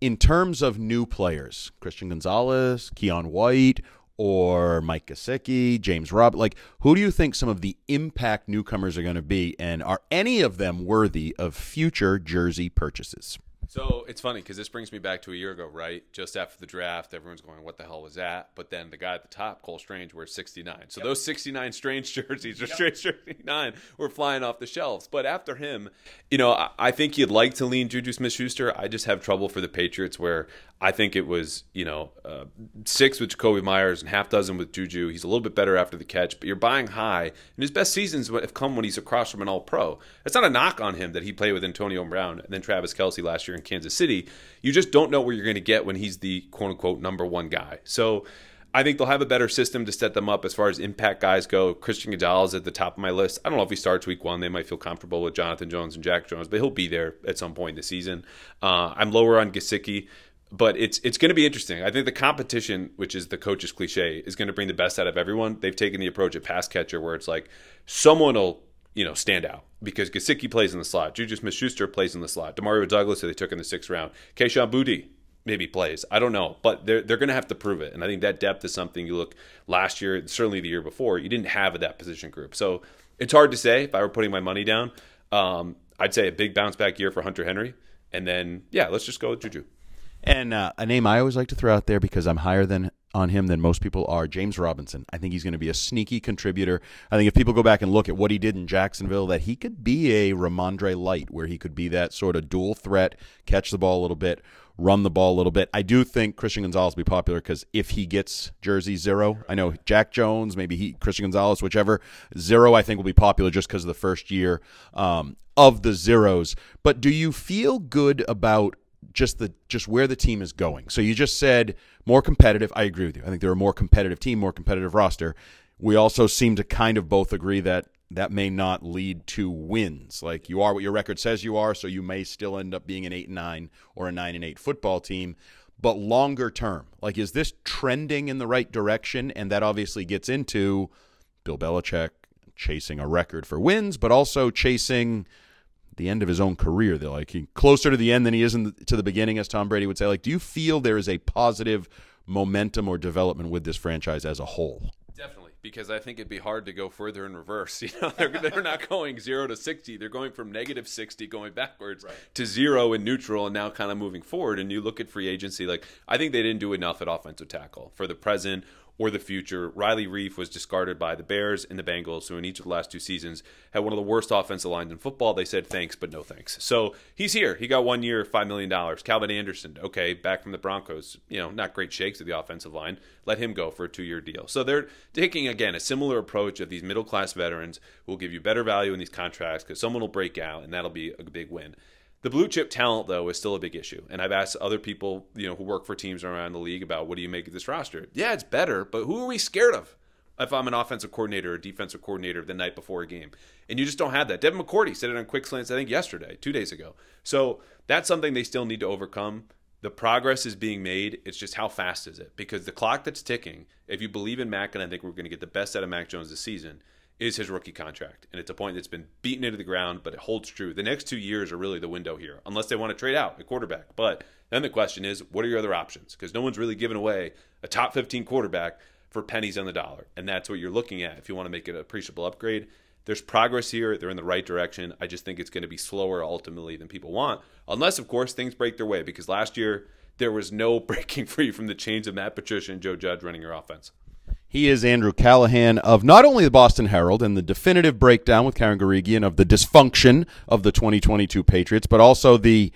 In terms of new players, Christian Gonzalez, Keion White, or Mike Gesicki, James Robb, like who do you think some of the impact newcomers are going to be, and are any of them worthy of future jersey purchases? So it's funny because this brings me back to a year ago, right? Just after the draft, everyone's going, "What the hell was that?" But then the guy at the top, Cole Strange, wears 69. So yep. those 69 Strange (laughs) jerseys, or yep. Strange 69, were flying off the shelves. But after him, you know, I, I think you'd like to lean Juju Smith-Schuster. I just have trouble for the Patriots, where I think it was, you know, uh, six with Jakobi Meyers and half dozen with Juju. He's a little bit better after the catch, but you're buying high, and his best seasons have come when he's across from an All Pro. It's not a knock on him that he played with Antonio Brown and then Travis Kelce last year in Kansas City. You just don't know where you're going to get when he's the quote unquote number one guy. So I think they'll have a better system to set them up as far as impact guys go. Christian Gonzalez at the top of my list. I don't know if he starts week one. They might feel comfortable with Jonathan Jones and Jack Jones, but he'll be there at some point in the season. Uh, I'm lower on Gesicki, but it's it's going to be interesting. I think the competition, which is the coach's cliche, is going to bring the best out of everyone. They've taken the approach at pass catcher where it's like someone will you know stand out because Gesicki plays in the slot, Juju Smith-Schuster plays in the slot, Demario Douglas who they took in the sixth round, Kayshon Boutte maybe plays. I don't know, but they're they're going to have to prove it. And I think that depth is something you look last year, certainly the year before, you didn't have that position group. So it's hard to say if I were putting my money down. Um, I'd say a big bounce back year for Hunter Henry, and then yeah, let's just go with Juju. And uh, a name I always like to throw out there because I'm higher than on him than most people are James Robinson. I think he's going to be a sneaky contributor. I think if people go back and look at what he did in Jacksonville, that he could be a Rhamondre Light, where he could be that sort of dual threat, catch the ball a little bit, run the ball a little bit. I do think Christian Gonzalez will be popular because if he gets jersey zero, I know Jack Jones, maybe he Christian Gonzalez, whichever zero, I think will be popular just because of the first year um, of the zeros. But do you feel good about just the just where the team is going? So you just said more competitive. I agree with you. I think they're a more competitive team, more competitive roster. We also seem to kind of both agree that that may not lead to wins. Like you are what your record says you are, so you may still end up being an eight and nine or a nine and eight football team. But longer term, like is this trending in the right direction? And that obviously gets into Bill Belichick chasing a record for wins, but also chasing the end of his own career. They're like he closer to the end than he is the, to the beginning, as Tom Brady would say. Like, do you feel there is a positive momentum or development with this franchise as a whole? Definitely, because I think it'd be hard to go further in reverse. (laughs) You know, they're, they're not going zero to 60. They're going from negative 60 going backwards right. to zero in neutral and now kind of moving forward. And you look at free agency, like, I think they didn't do enough at offensive tackle for the present or the future. Riley Reiff was discarded by the Bears and the Bengals, who in each of the last two seasons had one of the worst offensive lines in football. They said thanks, but no thanks. So he's here. He got one year, $5 million. Calvin Anderson, okay, back from the Broncos. You know, not great shakes at the offensive line. Let him go for a two year deal. So they're taking, again, a similar approach of these middle class veterans who will give you better value in these contracts because someone will break out, and that'll be a big win. The blue chip talent, though, is still a big issue. And I've asked other people, you know, who work for teams around the league about what do you make of this roster? Yeah, it's better, but who are we scared of? If I'm an offensive coordinator or defensive coordinator the night before a game, and you just don't have that. Devin McCourty said it on Quick Slants, I think yesterday, two days ago. So that's something they still need to overcome. The progress is being made. It's just how fast is it? Because the clock that's ticking, if you believe in Mac, and I think we're going to get the best out of Mac Jones this season, is his rookie contract. And it's a point that's been beaten into the ground, but it holds true. The next two years are really the window here, unless they want to trade out a quarterback. But then the question is, what are your other options? Because no one's really given away a top 15 quarterback for pennies on the dollar. And that's what you're looking at if you want to make an appreciable upgrade. There's progress here. They're in the right direction. I just think it's going to be slower ultimately than people want, unless, of course, things break their way. Because last year, there was no (laughs) breaking free from the chains of Matt Patricia and Joe Judge running your offense. He is Andrew Callahan of not only the Boston Herald and the definitive breakdown with Karen Guregian of the dysfunction of the 2022 Patriots, but also the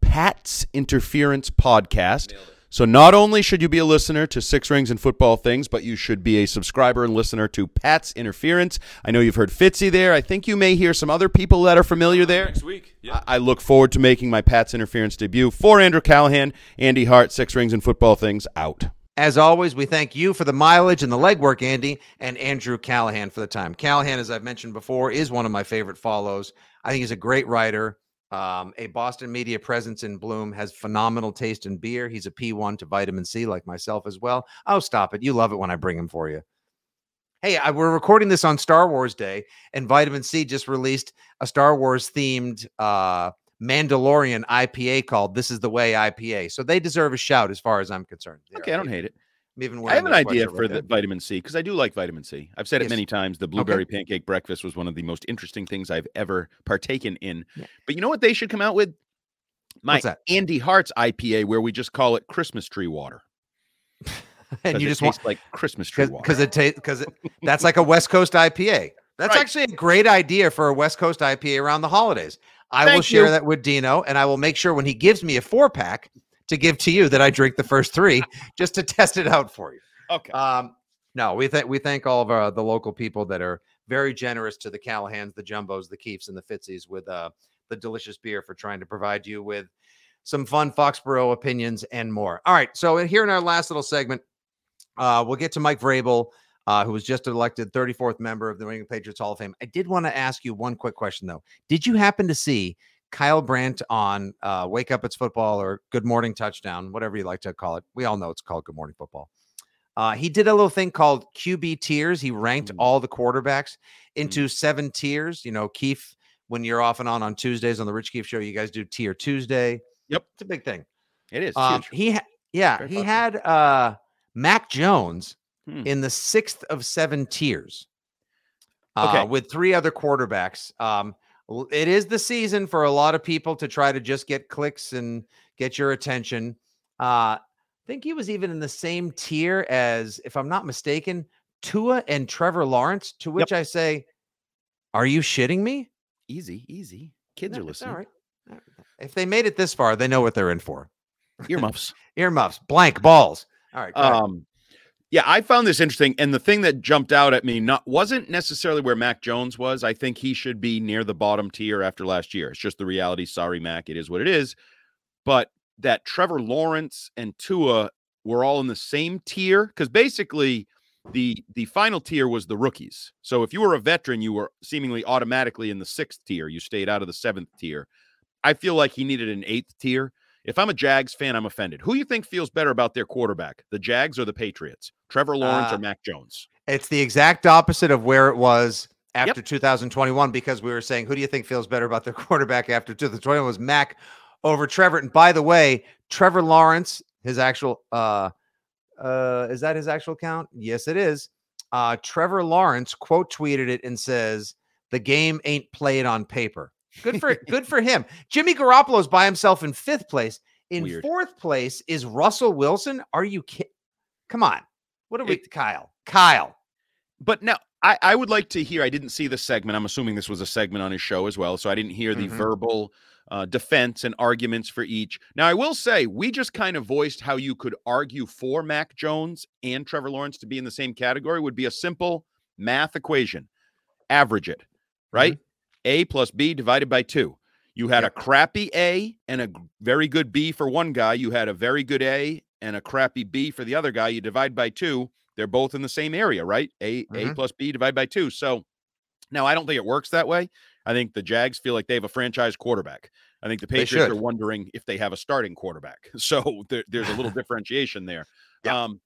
Pat's Interference podcast. So not only should you be a listener to Six Rings and Football Things, but you should be a subscriber and listener to Pat's Interference. I know you've heard Fitzy there. I think you may hear some other people that are familiar there. Next week. Yeah. I, I look forward to making my Pat's Interference debut. For Andrew Callahan, Andy Hart, Six Rings and Football Things, out. As always, we thank you for the mileage and the legwork, Andy, and Andrew Callahan for the time. Callahan, as I've mentioned before, is one of my favorite follows. I think he's a great writer, um, a Boston media presence in Bloom, has phenomenal taste in beer. He's a P1 to Vitamin Sea, like myself as well. Oh, stop it. You love it when I bring him for you. Hey, I, we're recording this on Star Wars Day, and Vitamin Sea just released a Star Wars themed uh, Mandalorian IPA called "This Is the Way" IPA. So they deserve a shout as far as I'm concerned. Okay, I don't hate it. I'm even I have an idea for right the Vitamin Sea because I do like Vitamin Sea. I've said it many times. The blueberry okay. pancake breakfast was one of the most interesting things I've ever partaken in. Yeah. But you know what they should come out with? My Andy Hart's IPA, where we just call it Christmas tree water. (laughs) and you just want like Christmas tree water because it tastes because that's like a West Coast IPA. That's right. actually a great idea for a West Coast IPA around the holidays. I Thank will share you. that with Dino, and I will make sure when he gives me a four pack to give to you that I drink the first three (laughs) just to test it out for you. Okay. Um, no, we thank we thank all of our, the local people that are very generous to the Callahans, the Jumbos, the Keefs, and the Fitzies with uh, the delicious beer for trying to provide you with some fun Foxborough opinions and more. All right, so here in our last little segment, Uh, we'll get to Mike Vrabel, uh, who was just elected 34th member of the New England Patriots Hall of Fame. I did want to ask you one quick question, though. Did you happen to see Kyle Brandt on uh, Wake Up It's Football or Good Morning Touchdown, whatever you like to call it? We all know it's called Good Morning Football. Uh, he did a little thing called QB tiers. He ranked Mm. all the quarterbacks into seven tiers. You know, Keith, when you're off and on on Tuesdays on the Rich Keefe Show, you guys do Tier Tuesday. Yep. it's a big thing. It is Um, he, ha- yeah, Very he popular. had uh, Mac Jones Hmm. in the sixth of seven tiers. Uh, with three other quarterbacks. Um, it is the season for a lot of people to try to just get clicks and get your attention. Uh, I think he was even in the same tier as, if I'm not mistaken, Tua and Trevor Lawrence. To which I say, "Are you shitting me?" Easy, easy. Kids No, are listening. right. If they made it this far, they know what they're in for. Earmuffs. (laughs) Earmuffs, blank balls. All right. Um, yeah, I found this interesting, and the thing that jumped out at me not wasn't necessarily where Mac Jones was. I think he should be near the bottom tier after last year. It's just the reality. Sorry, Mac, it is what it is. But that Trevor Lawrence and Tua were all in the same tier because basically the the final tier was the rookies. So if you were a veteran, you were seemingly automatically in the sixth tier. You stayed out of the seventh tier. I feel like he needed an eighth tier. If I'm a Jags fan, I'm offended. Who you think feels better about their quarterback, the Jags or the Patriots? Trevor Lawrence Uh, or Mac Jones? It's the exact opposite of where it was after 2021 because we were saying, who do you think feels better about their (laughs) quarterback after 2021 was Mac over Trevor. And by the way, Trevor Lawrence, his actual uh uh is that his actual count? Yes, it is. Uh Trevor Lawrence quote tweeted it and says, the game ain't played on paper. Good for (laughs) good for him. Jimmy Garoppolo's by himself in fifth place. In Weird. fourth place is Russell Wilson. Are you kidding? Come on. What are we, It- Kyle? Kyle. But now I, I would like to hear. I didn't see the segment. I'm assuming this was a segment on his show as well. So I didn't hear the Mhm. verbal uh, defense and arguments for each. Now, I will say we just kind of voiced how you could argue for Mac Jones and Trevor Lawrence to be in the same category would be a simple math equation. Average it, right? A plus B divided by two. You had Yep. a crappy A and a very good B for one guy. You had a very good A and a crappy B for the other guy. You divide by two. They're both in the same area, right? A A Mhm. plus B divided by two. So now I don't think it works that way. I think the Jags feel like they have a franchise quarterback. I think the Patriots are wondering if they have a starting quarterback. (laughs) So there, there's a little (laughs) differentiation there. Yeah. Um,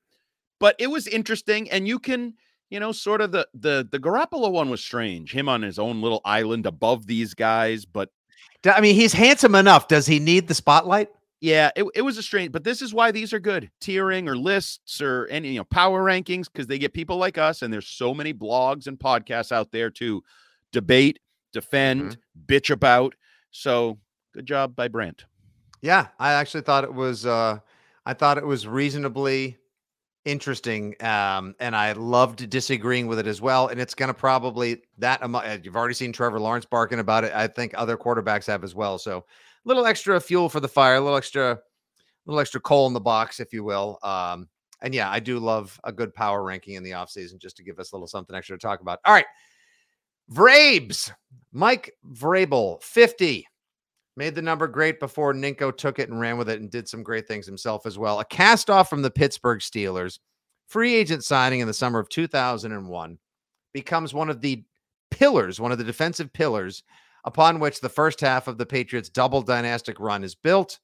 but it was interesting, and you can, you know, sort of the the the Garoppolo one was strange. Him on his own little island above these guys, but I mean, he's handsome enough. Does he need the spotlight? yeah, it, it was a strange. But this is why these are good tiering or lists or any you know power rankings because they get people like us, and there's so many blogs and podcasts out there to debate, defend, bitch about. So good job by Brent. Yeah, I actually thought it was uh I thought it was reasonably interesting um and I loved disagreeing with it as well and it's going to probably that uh, you've already seen Trevor Lawrence barking about it I think other quarterbacks have as well so a little extra fuel for the fire a little extra a little extra coal in the box if you will um and yeah I do love a good power ranking in the offseason just to give us a little something extra to talk about. All right Vrabes Mike Vrabel 50 made the number great before Ninko took it and ran with it and did some great things himself as well. A cast off from the Pittsburgh Steelers, free agent signing in the summer of 2001, becomes one of the pillars, one of the defensive pillars upon which the first half of the Patriots' double dynastic run is built.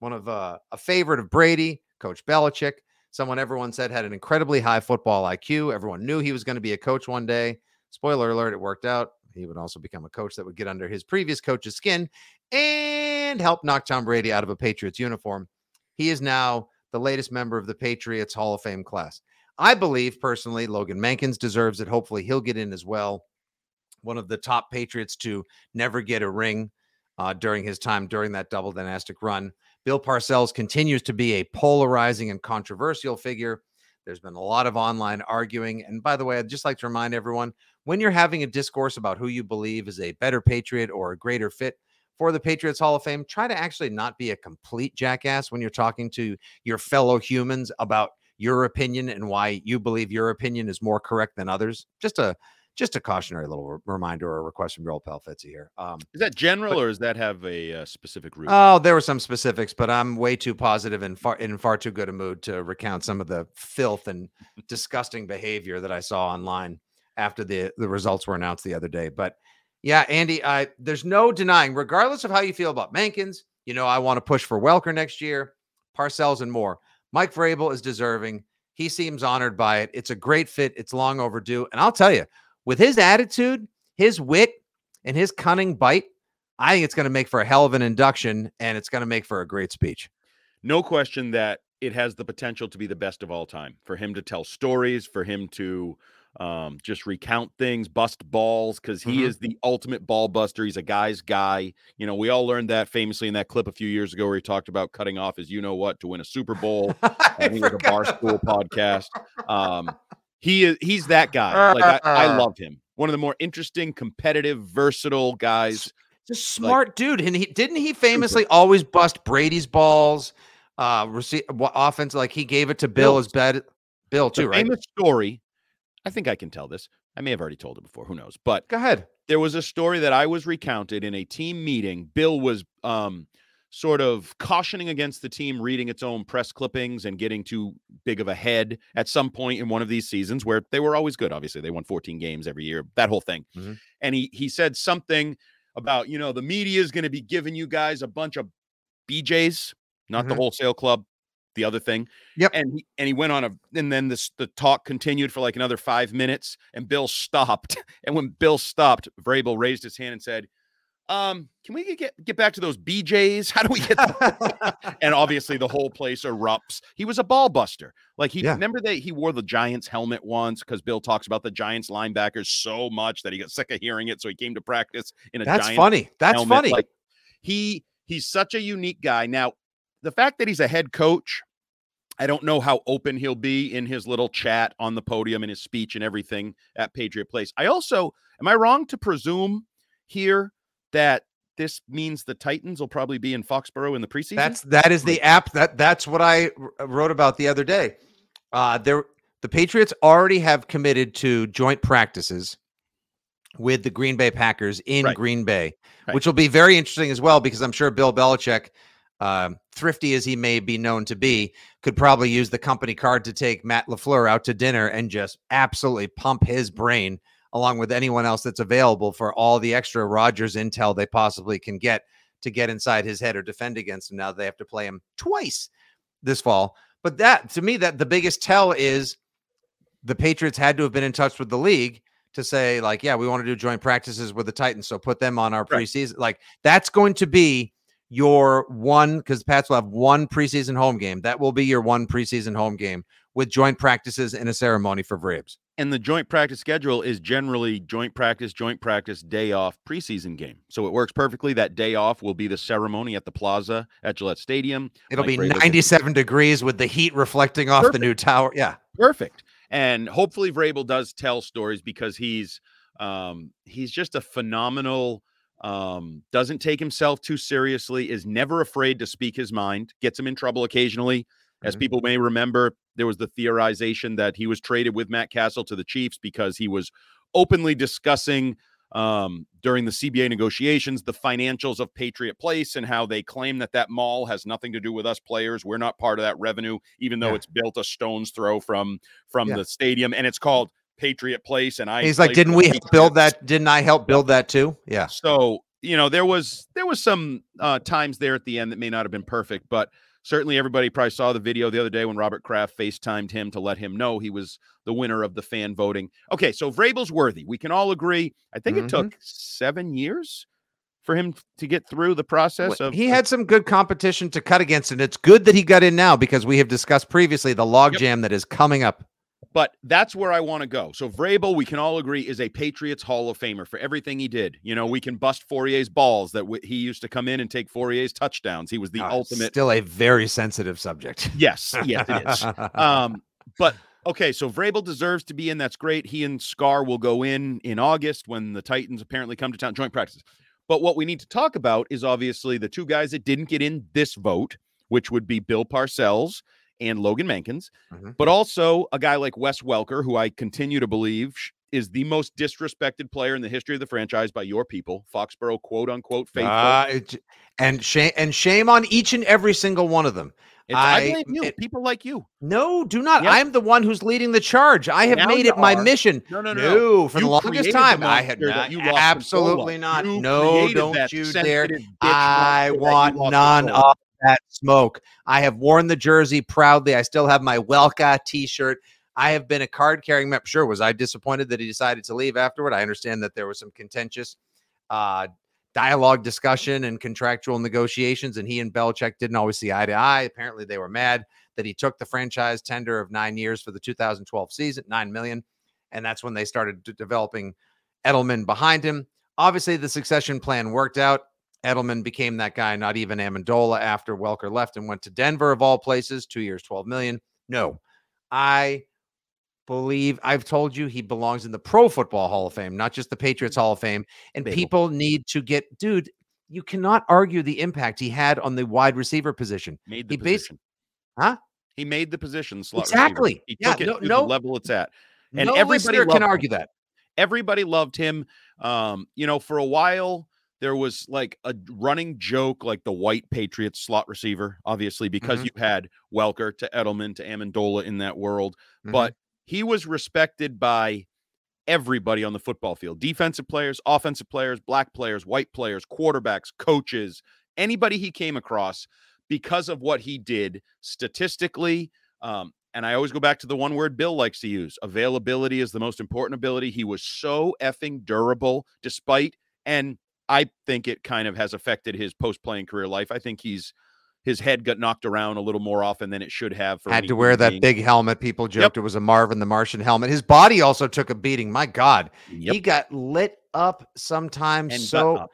One of uh, a favorite of Brady, Coach Belichick, someone everyone said had an incredibly high football IQ. Everyone knew he was going to be a coach one day. Spoiler alert, it worked out. He would also become a coach that would get under his previous coach's skin and help knock Tom Brady out of a Patriots uniform. He is now the latest member of the Patriots Hall of Fame class. I believe personally Logan Mankins deserves it. Hopefully he'll get in as well. One of the top Patriots to never get a ring uh, during his time during that double dynastic run. Bill Parcells continues to be a polarizing and controversial figure. There's been a lot of online arguing. And by the way, I'd just like to remind everyone when you're having a discourse about who you believe is a better Patriot or a greater fit for the Patriots Hall of Fame, try to actually not be a complete jackass when you're talking to your fellow humans about your opinion and why you believe your opinion is more correct than others. Just a just a cautionary little re- reminder or request from your old pal Fitzy here. Um, Is that general or does that have a uh, specific root? oh, there were some specifics, but I'm way too positive and far in far too good a mood to recount some of the filth and (laughs) disgusting behavior that I saw online after the the results were announced the other day. But yeah, Andy, I there's no denying, regardless of how you feel about Mankins, you know, I want to push for Welker next year, Parcells, and more. Mike Vrabel is deserving. He seems honored by it. It's a great fit. It's long overdue. And I'll tell you, with his attitude, his wit, and his cunning bite, I think it's going to make for a hell of an induction and it's going to make for a great speech. no question that it has the potential to be the best of all time for him to tell stories, for him to um, just recount things, bust balls, because he Mhm. is the ultimate ball buster. He's a guy's guy. You know, we all learned that famously in that clip a few years ago where he talked about cutting off his you know what to win a Super Bowl. (laughs) I think it was a Barstool podcast. Um, he is he's that guy. Like I, I (laughs) love him. One of the more interesting, competitive, versatile guys. Just smart dude. And he didn't he famously always bust Brady's balls, uh, receive offense like he gave it to Bill Bill's. as bad. Bill The too, right? famous story. I think I can tell this. I may have already told it before. Who knows? But Go ahead. there was a story that I was recounted in a team meeting. Bill was um, sort of cautioning against the team reading its own press clippings and getting too big of a head at some point in one of these seasons where they were always good. Obviously, they won 14 games every year, that whole thing. Mhm. And he he said something about you know the media is going to be giving you guys a bunch of BJ's, not the Mhm. wholesale club, the other thing. Yep. And he and he went on a and then this the talk continued for like another five minutes and Bill stopped. (laughs) And when Bill stopped, Vrabel raised his hand and said, um, can we get get back to those BJ's? How do we get (laughs) and obviously the whole place erupts. He was a ball buster. Like he Yeah. remember that he wore the Giants helmet once because Bill talks about the Giants linebackers so much that he got sick of hearing it. So he came to practice in a That's funny. That's helmet. funny. Like he he's such a unique guy. Now, the fact that he's a head coach, I don't know how open he'll be in his little chat on the podium and his speech and everything at Patriot Place. I also am I wrong to presume here that this means the Titans will probably be in Foxborough in the preseason? That's that is the app that that's what I wrote about the other day. Uh there the Patriots already have committed to joint practices with the Green Bay Packers in Right. Green Bay, Right. which will be very interesting as well because I'm sure Bill Belichick, um, thrifty as he may be known to be, could probably use the company card to take Matt Lafleur out to dinner and just absolutely pump his brain along with anyone else that's available for all the extra Rodgers intel they possibly can get to get inside his head or defend against him. Now they have to play him twice this fall. But that to me, that the biggest tell is the Patriots had to have been in touch with the league to say, like, yeah, we want to do joint practices with the Titans. So put them on our Right. preseason. Like, that's going to be your one because Pats will have one preseason home game. That will be your one preseason home game with joint practices and a ceremony for Vrabes. and the joint practice schedule is generally joint practice, joint practice, day off, preseason game. So it works perfectly. That day off will be the ceremony at the plaza at Gillette Stadium. It'll Mike be Vrabel gets- 97 degrees with the heat reflecting off the new tower. Yeah. perfect. And hopefully Vrabel does tell stories because he's um he's just a phenomenal um doesn't take himself too seriously is never afraid to speak his mind gets him in trouble occasionally as Mhm. people may remember there was the theorization that he was traded with Matt Cassel to the Chiefs because he was openly discussing um, during the CBA negotiations the financials of Patriot Place and how they claim that that mall has nothing to do with us players. We're not part of that revenue, even though Yeah. it's built a stone's throw from from Yeah. the stadium and it's called Patriot Place. And I He's like, didn't we build that? Didn't I help build that too? Yeah. So you know there was there was some uh, times there at the end that may not have been perfect, but certainly everybody probably saw the video the other day when Robert Kraft FaceTimed him to let him know he was the winner of the fan voting. Okay, so Vrabel's worthy. We can all agree. I think Mhm. it took seven years for him to get through the process of he had some good competition to cut against, and it's good that he got in now because we have discussed previously the logjam that is coming up. But that's where I want to go. So Vrabel, we can all agree, is a Patriots Hall of Famer for everything he did. You know, we can bust Fourier's balls that w- he used to come in and take Fourier's touchdowns. He was the Ah, ultimate. Still a very sensitive subject. Yes, yes, it is. um, (laughs) but okay, so Vrabel deserves to be in. That's great. He and Scar will go in in August when the Titans apparently come to town joint practices. But what we need to talk about is obviously the two guys that didn't get in this vote, which would be Bill Parcells and Logan Mankins, Mhm. but also a guy like Wes Welker, who I continue to believe is the most disrespected player in the history of the franchise by your people, Foxborough quote unquote faithful. Uh, it- and shame and shame on each and every single one of them. I, I- blame you, it- people like you. No, do not. Yep. I'm the one who's leading the charge. I have Now made it my are. mission. No, no, no, No, for You the longest the time, I had not. you Absolutely not. You no, don't you dare. I monster that you want none of that smoke. I have worn the jersey proudly. I still have my Welker t-shirt. I have been a card carrying member. Sure, was I disappointed that he decided to leave afterward? I understand that there was some contentious uh, dialogue, discussion, and contractual negotiations, and he and Belichick didn't always see eye to eye. Apparently, they were mad that he took the franchise tender of nine years for the 2012 season, nine million, and that's when they started developing Edelman behind him. Obviously, the succession plan worked out. Edelman became that guy, not even Amendola after Welker left and went to Denver of all places, two years, 12 million. No, I believe I've told you he belongs in the Pro Football Hall of Fame, not just the Patriots Hall of Fame. And Bagel. people need to get, dude, you cannot argue the impact he had on the wide receiver position. Made the He position. Huh? He made the position slot receiver. Exactly. He Yeah, took it to no- the level it's at. And no everybody can him. argue that. everybody loved him. Um, you know, for a while there was like a running joke, like the white Patriots slot receiver, obviously, because Mhm. you had Welker to Edelman to Amendola in that world. Mhm. But he was respected by everybody on the football field defensive players, offensive players, black players, white players, quarterbacks, coaches, anybody he came across because of what he did statistically. Um, and I always go back to the one word Bill likes to use availability is the most important ability. He was so effing durable, despite, and I think it kind of has affected his post playing career life. I think he's his head got knocked around a little more often than it should have. For had to wear that being. big helmet. People joked it was a Marvin the Martian helmet. His body also took a beating. My God, Yep. he got lit up sometimes. and so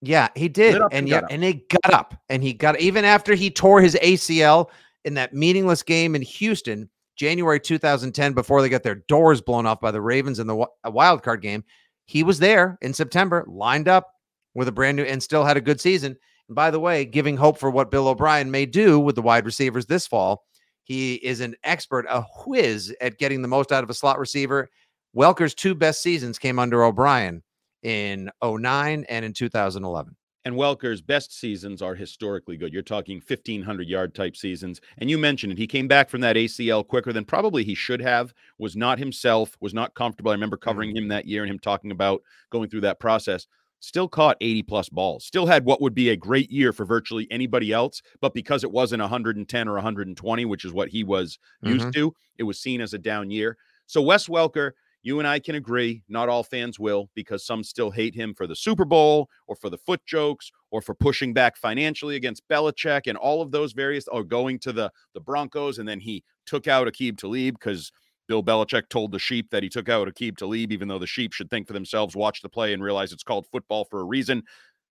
yeah, he did, and and yeah, and he got up, and he got even after he tore his ACL in that meaningless game in Houston, January 2010, before they got their doors blown off by the Ravens in the a wild card game. He was there in September, lined up with a brand new, and still had a good season. And by the way, giving hope for what Bill O'Brien may do with the wide receivers this fall. He is an expert, a whiz at getting the most out of a slot receiver. Welker's two best seasons came under O'Brien in 09 and in 2011. And Welker's best seasons are historically good. You're talking 1,500 yard type seasons. And you mentioned it. He came back from that ACL quicker than probably he should have, was not himself, was not comfortable. I remember covering mm. him that year and him talking about going through that process. Still caught 80 plus balls. Still had what would be a great year for virtually anybody else. But because it wasn't 110 or 120, which is what he was used mm-hmm. to, it was seen as a down year. So Wes Welker, you and I can agree, not all fans will, because some still hate him for the Super Bowl or for the foot jokes or for pushing back financially against Belichick and all of those various or going to the the Broncos and then he took out Aqib Talib because Bill Belichick told the sheep that he took out Aqib Talib, even though the sheep should think for themselves, watch the play, and realize it's called football for a reason.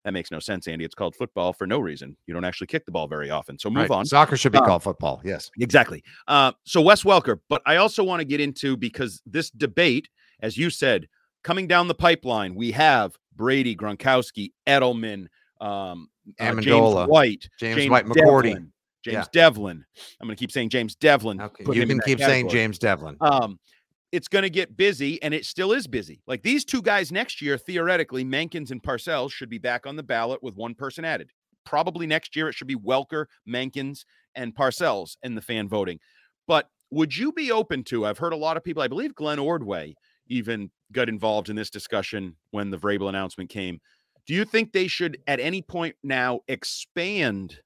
That makes no sense, Andy. It's called football for no reason. You don't actually kick the ball very often. So move Right. on. Soccer should be Uh, called football. Yes. Exactly. Uh, so Wes Welker, but I also want to get into because this debate, as you said, coming down the pipeline, we have Brady, Gronkowski, Edelman, um, uh, James White, James White, McCourty. James Yeah. Develin. I'm going to keep saying James Develin. Okay. You can keep saying. James Develin. Um, it's going to get busy, and it still is busy. Like these two guys next year, theoretically, Mankins and Parcells should be back on the ballot with one person added. Probably next year it should be Welker, Mankins, and Parcells in the fan voting. But would you be open to? I've heard a lot of people. I believe Glenn Ordway even got involved in this discussion when the Vrabel announcement came. Do you think they should, at any point now, expand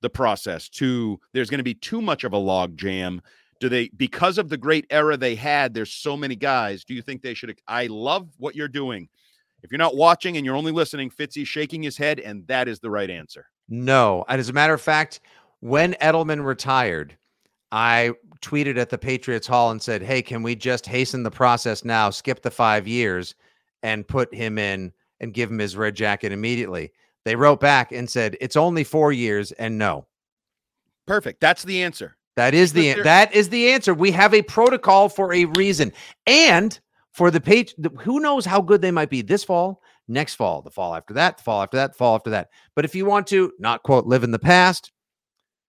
the process to? There's going to be too much of a log jam do they because of the great era they had there's so many guys do you think they should i love what you're doing if you're not watching and you're only listening fitzy's shaking his head and that is the right answer No. And as a matter of fact, when Edelman retired, I tweeted at the Patriots Hall and said, Hey, can we just hasten the process now, skip the five years, and put him in and give him his red jacket immediately? They wrote back and said, It's only four years, and no. perfect that's the answer That is the that is the answer. We have a protocol for a reason. And for the page, who knows how good they might be this fall, next fall, the fall after that, the fall after that, the fall after that. But if you want to not quote live in the past,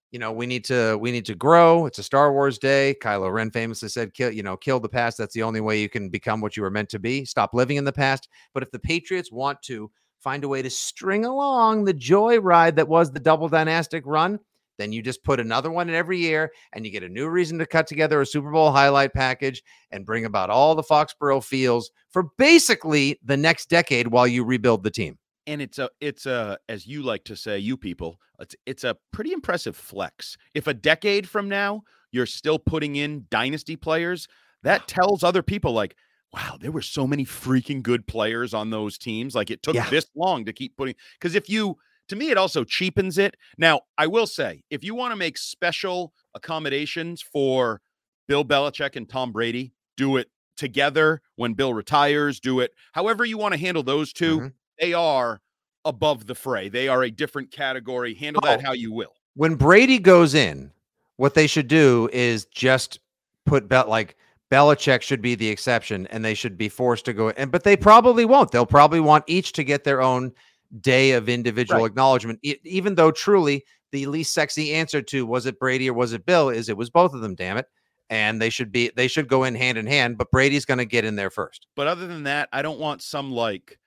you know, we need to we need to grow. It's a Star Wars day. Kylo Ren famously said, "Kill, you know, kill the past. That's the only way you can become what you were meant to be. Stop living in the past." But if the Patriots want to find a way to string along the joy ride that was the double dynastic run, then you just put another one in every year and you get a new reason to cut together a Super Bowl highlight package and bring about all the Foxborough feels for basically the next decade while you rebuild the team. And it's a it's a as you like to say you people it's it's a pretty impressive flex. If a decade from now you're still putting in dynasty players that (sighs) tells other people like wow there were so many freaking good players on those teams like it took Yeah. this long to keep putting because if you to me it also cheapens it now i will say if you want to make special accommodations for bill belichick and tom brady do it together when bill retires do it however you want to handle those 2 Mhm. they are above the fray. They are a different category. Handle that Oh. how you will. when Brady goes in, what they should do is just put Bel like Belichick should be the exception, and they should be forced to go. And but they probably won't. They'll probably want each to get their own day of individual Right. acknowledgement. E- even though truly the least sexy answer to was it Brady or was it Bill is it was both of them. Damn it! And they should be they should go in hand in hand. But Brady's going to get in there first. But other than that, I don't want some like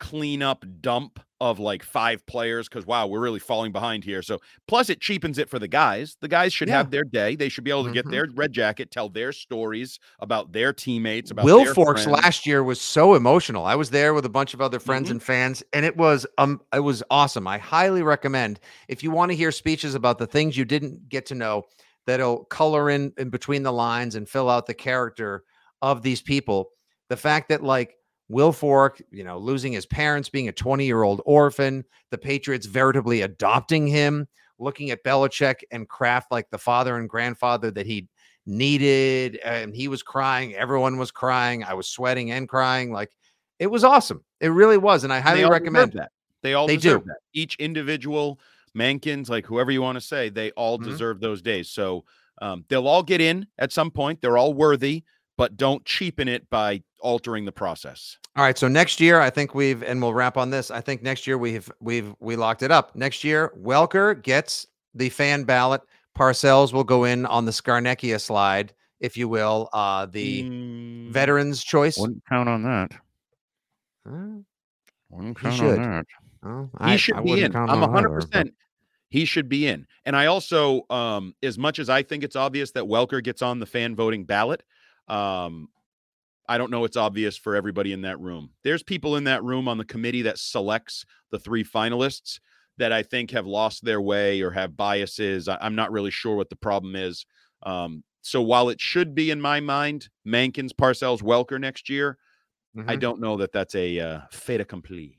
cleanup dump of like five players because wow, we're really falling behind here. So plus it cheapens it for the guys. The guys should Yeah. have their day. They should be able to get Mhm. their red jacket, tell their stories about their teammates, about Will their Forks friends. last year was so emotional. I was there with a bunch of other friends Mhm. and fans, and it was um it was awesome. I highly recommend if you want to hear speeches about the things you didn't get to know that'll color in in between the lines and fill out the character of these people. The fact that like Wilfork, you know, losing his parents, being a 20 year old orphan, the Patriots veritably adopting him, looking at Belichick and Kraft like the father and grandfather that he needed and he was crying everyone was crying i was sweating and crying like it was awesome it really was and i highly recommend that. They all They deserve do. that. Each individual Mankins, like whoever you want to say, they all Mhm. deserve those days. So um, they'll all get in at some point. They're all worthy, but don't cheapen it by altering the process. all right so next year i think we've and we'll wrap on this i think next year we've we've we locked it up next year welker gets the fan ballot parcells will go in on the scarnecchia slide if you will uh the Mm, veterans choice Wouldn't count on that. Uh, Wouldn't He count should. on that. well, He I- should I be in. I'm on 100%. He should be in. And I also, um, as much as I think it's obvious that Welker gets on the fan voting ballot, um, I don't know it's obvious for everybody in that room. There's people in that room on the committee that selects the three finalists that I think have lost their way or have biases. I, am not really sure what the problem is. Um, so while it should be in my mind, Mankins, Parcells, Welker next year, but- I don't know that that's a uh, fait accompli.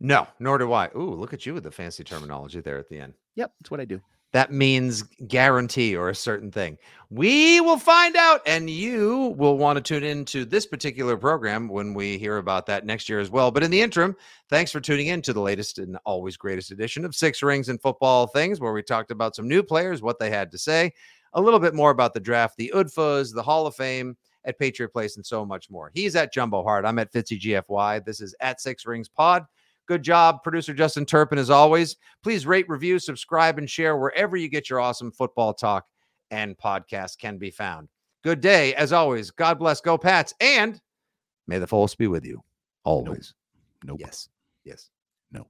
no nor do i ooh look at you with the fancy terminology there at the end Yep, that's what I do. That means guarantee or a certain thing. We will find out, and you will want to tune into this particular program when we hear about that next year as well. But in the interim, thanks for tuning in to the latest and always greatest edition of Six Rings and Football Things, where we talked about some new players, what they had to say, a little bit more about the draft, the UDFAs, the Hall of Fame at Patriot Place, and so much more. He's at Jumbo Hart. I'm at Fitzy GFY. This is at Six Rings Pod. Good job, producer Justin Turpin, as always. Please rate, review, subscribe, and share wherever you get your awesome football talk and podcast can be found. Good day, as always. God bless, go Pats, and may the force be with you always. Nope. Yes, yes. No.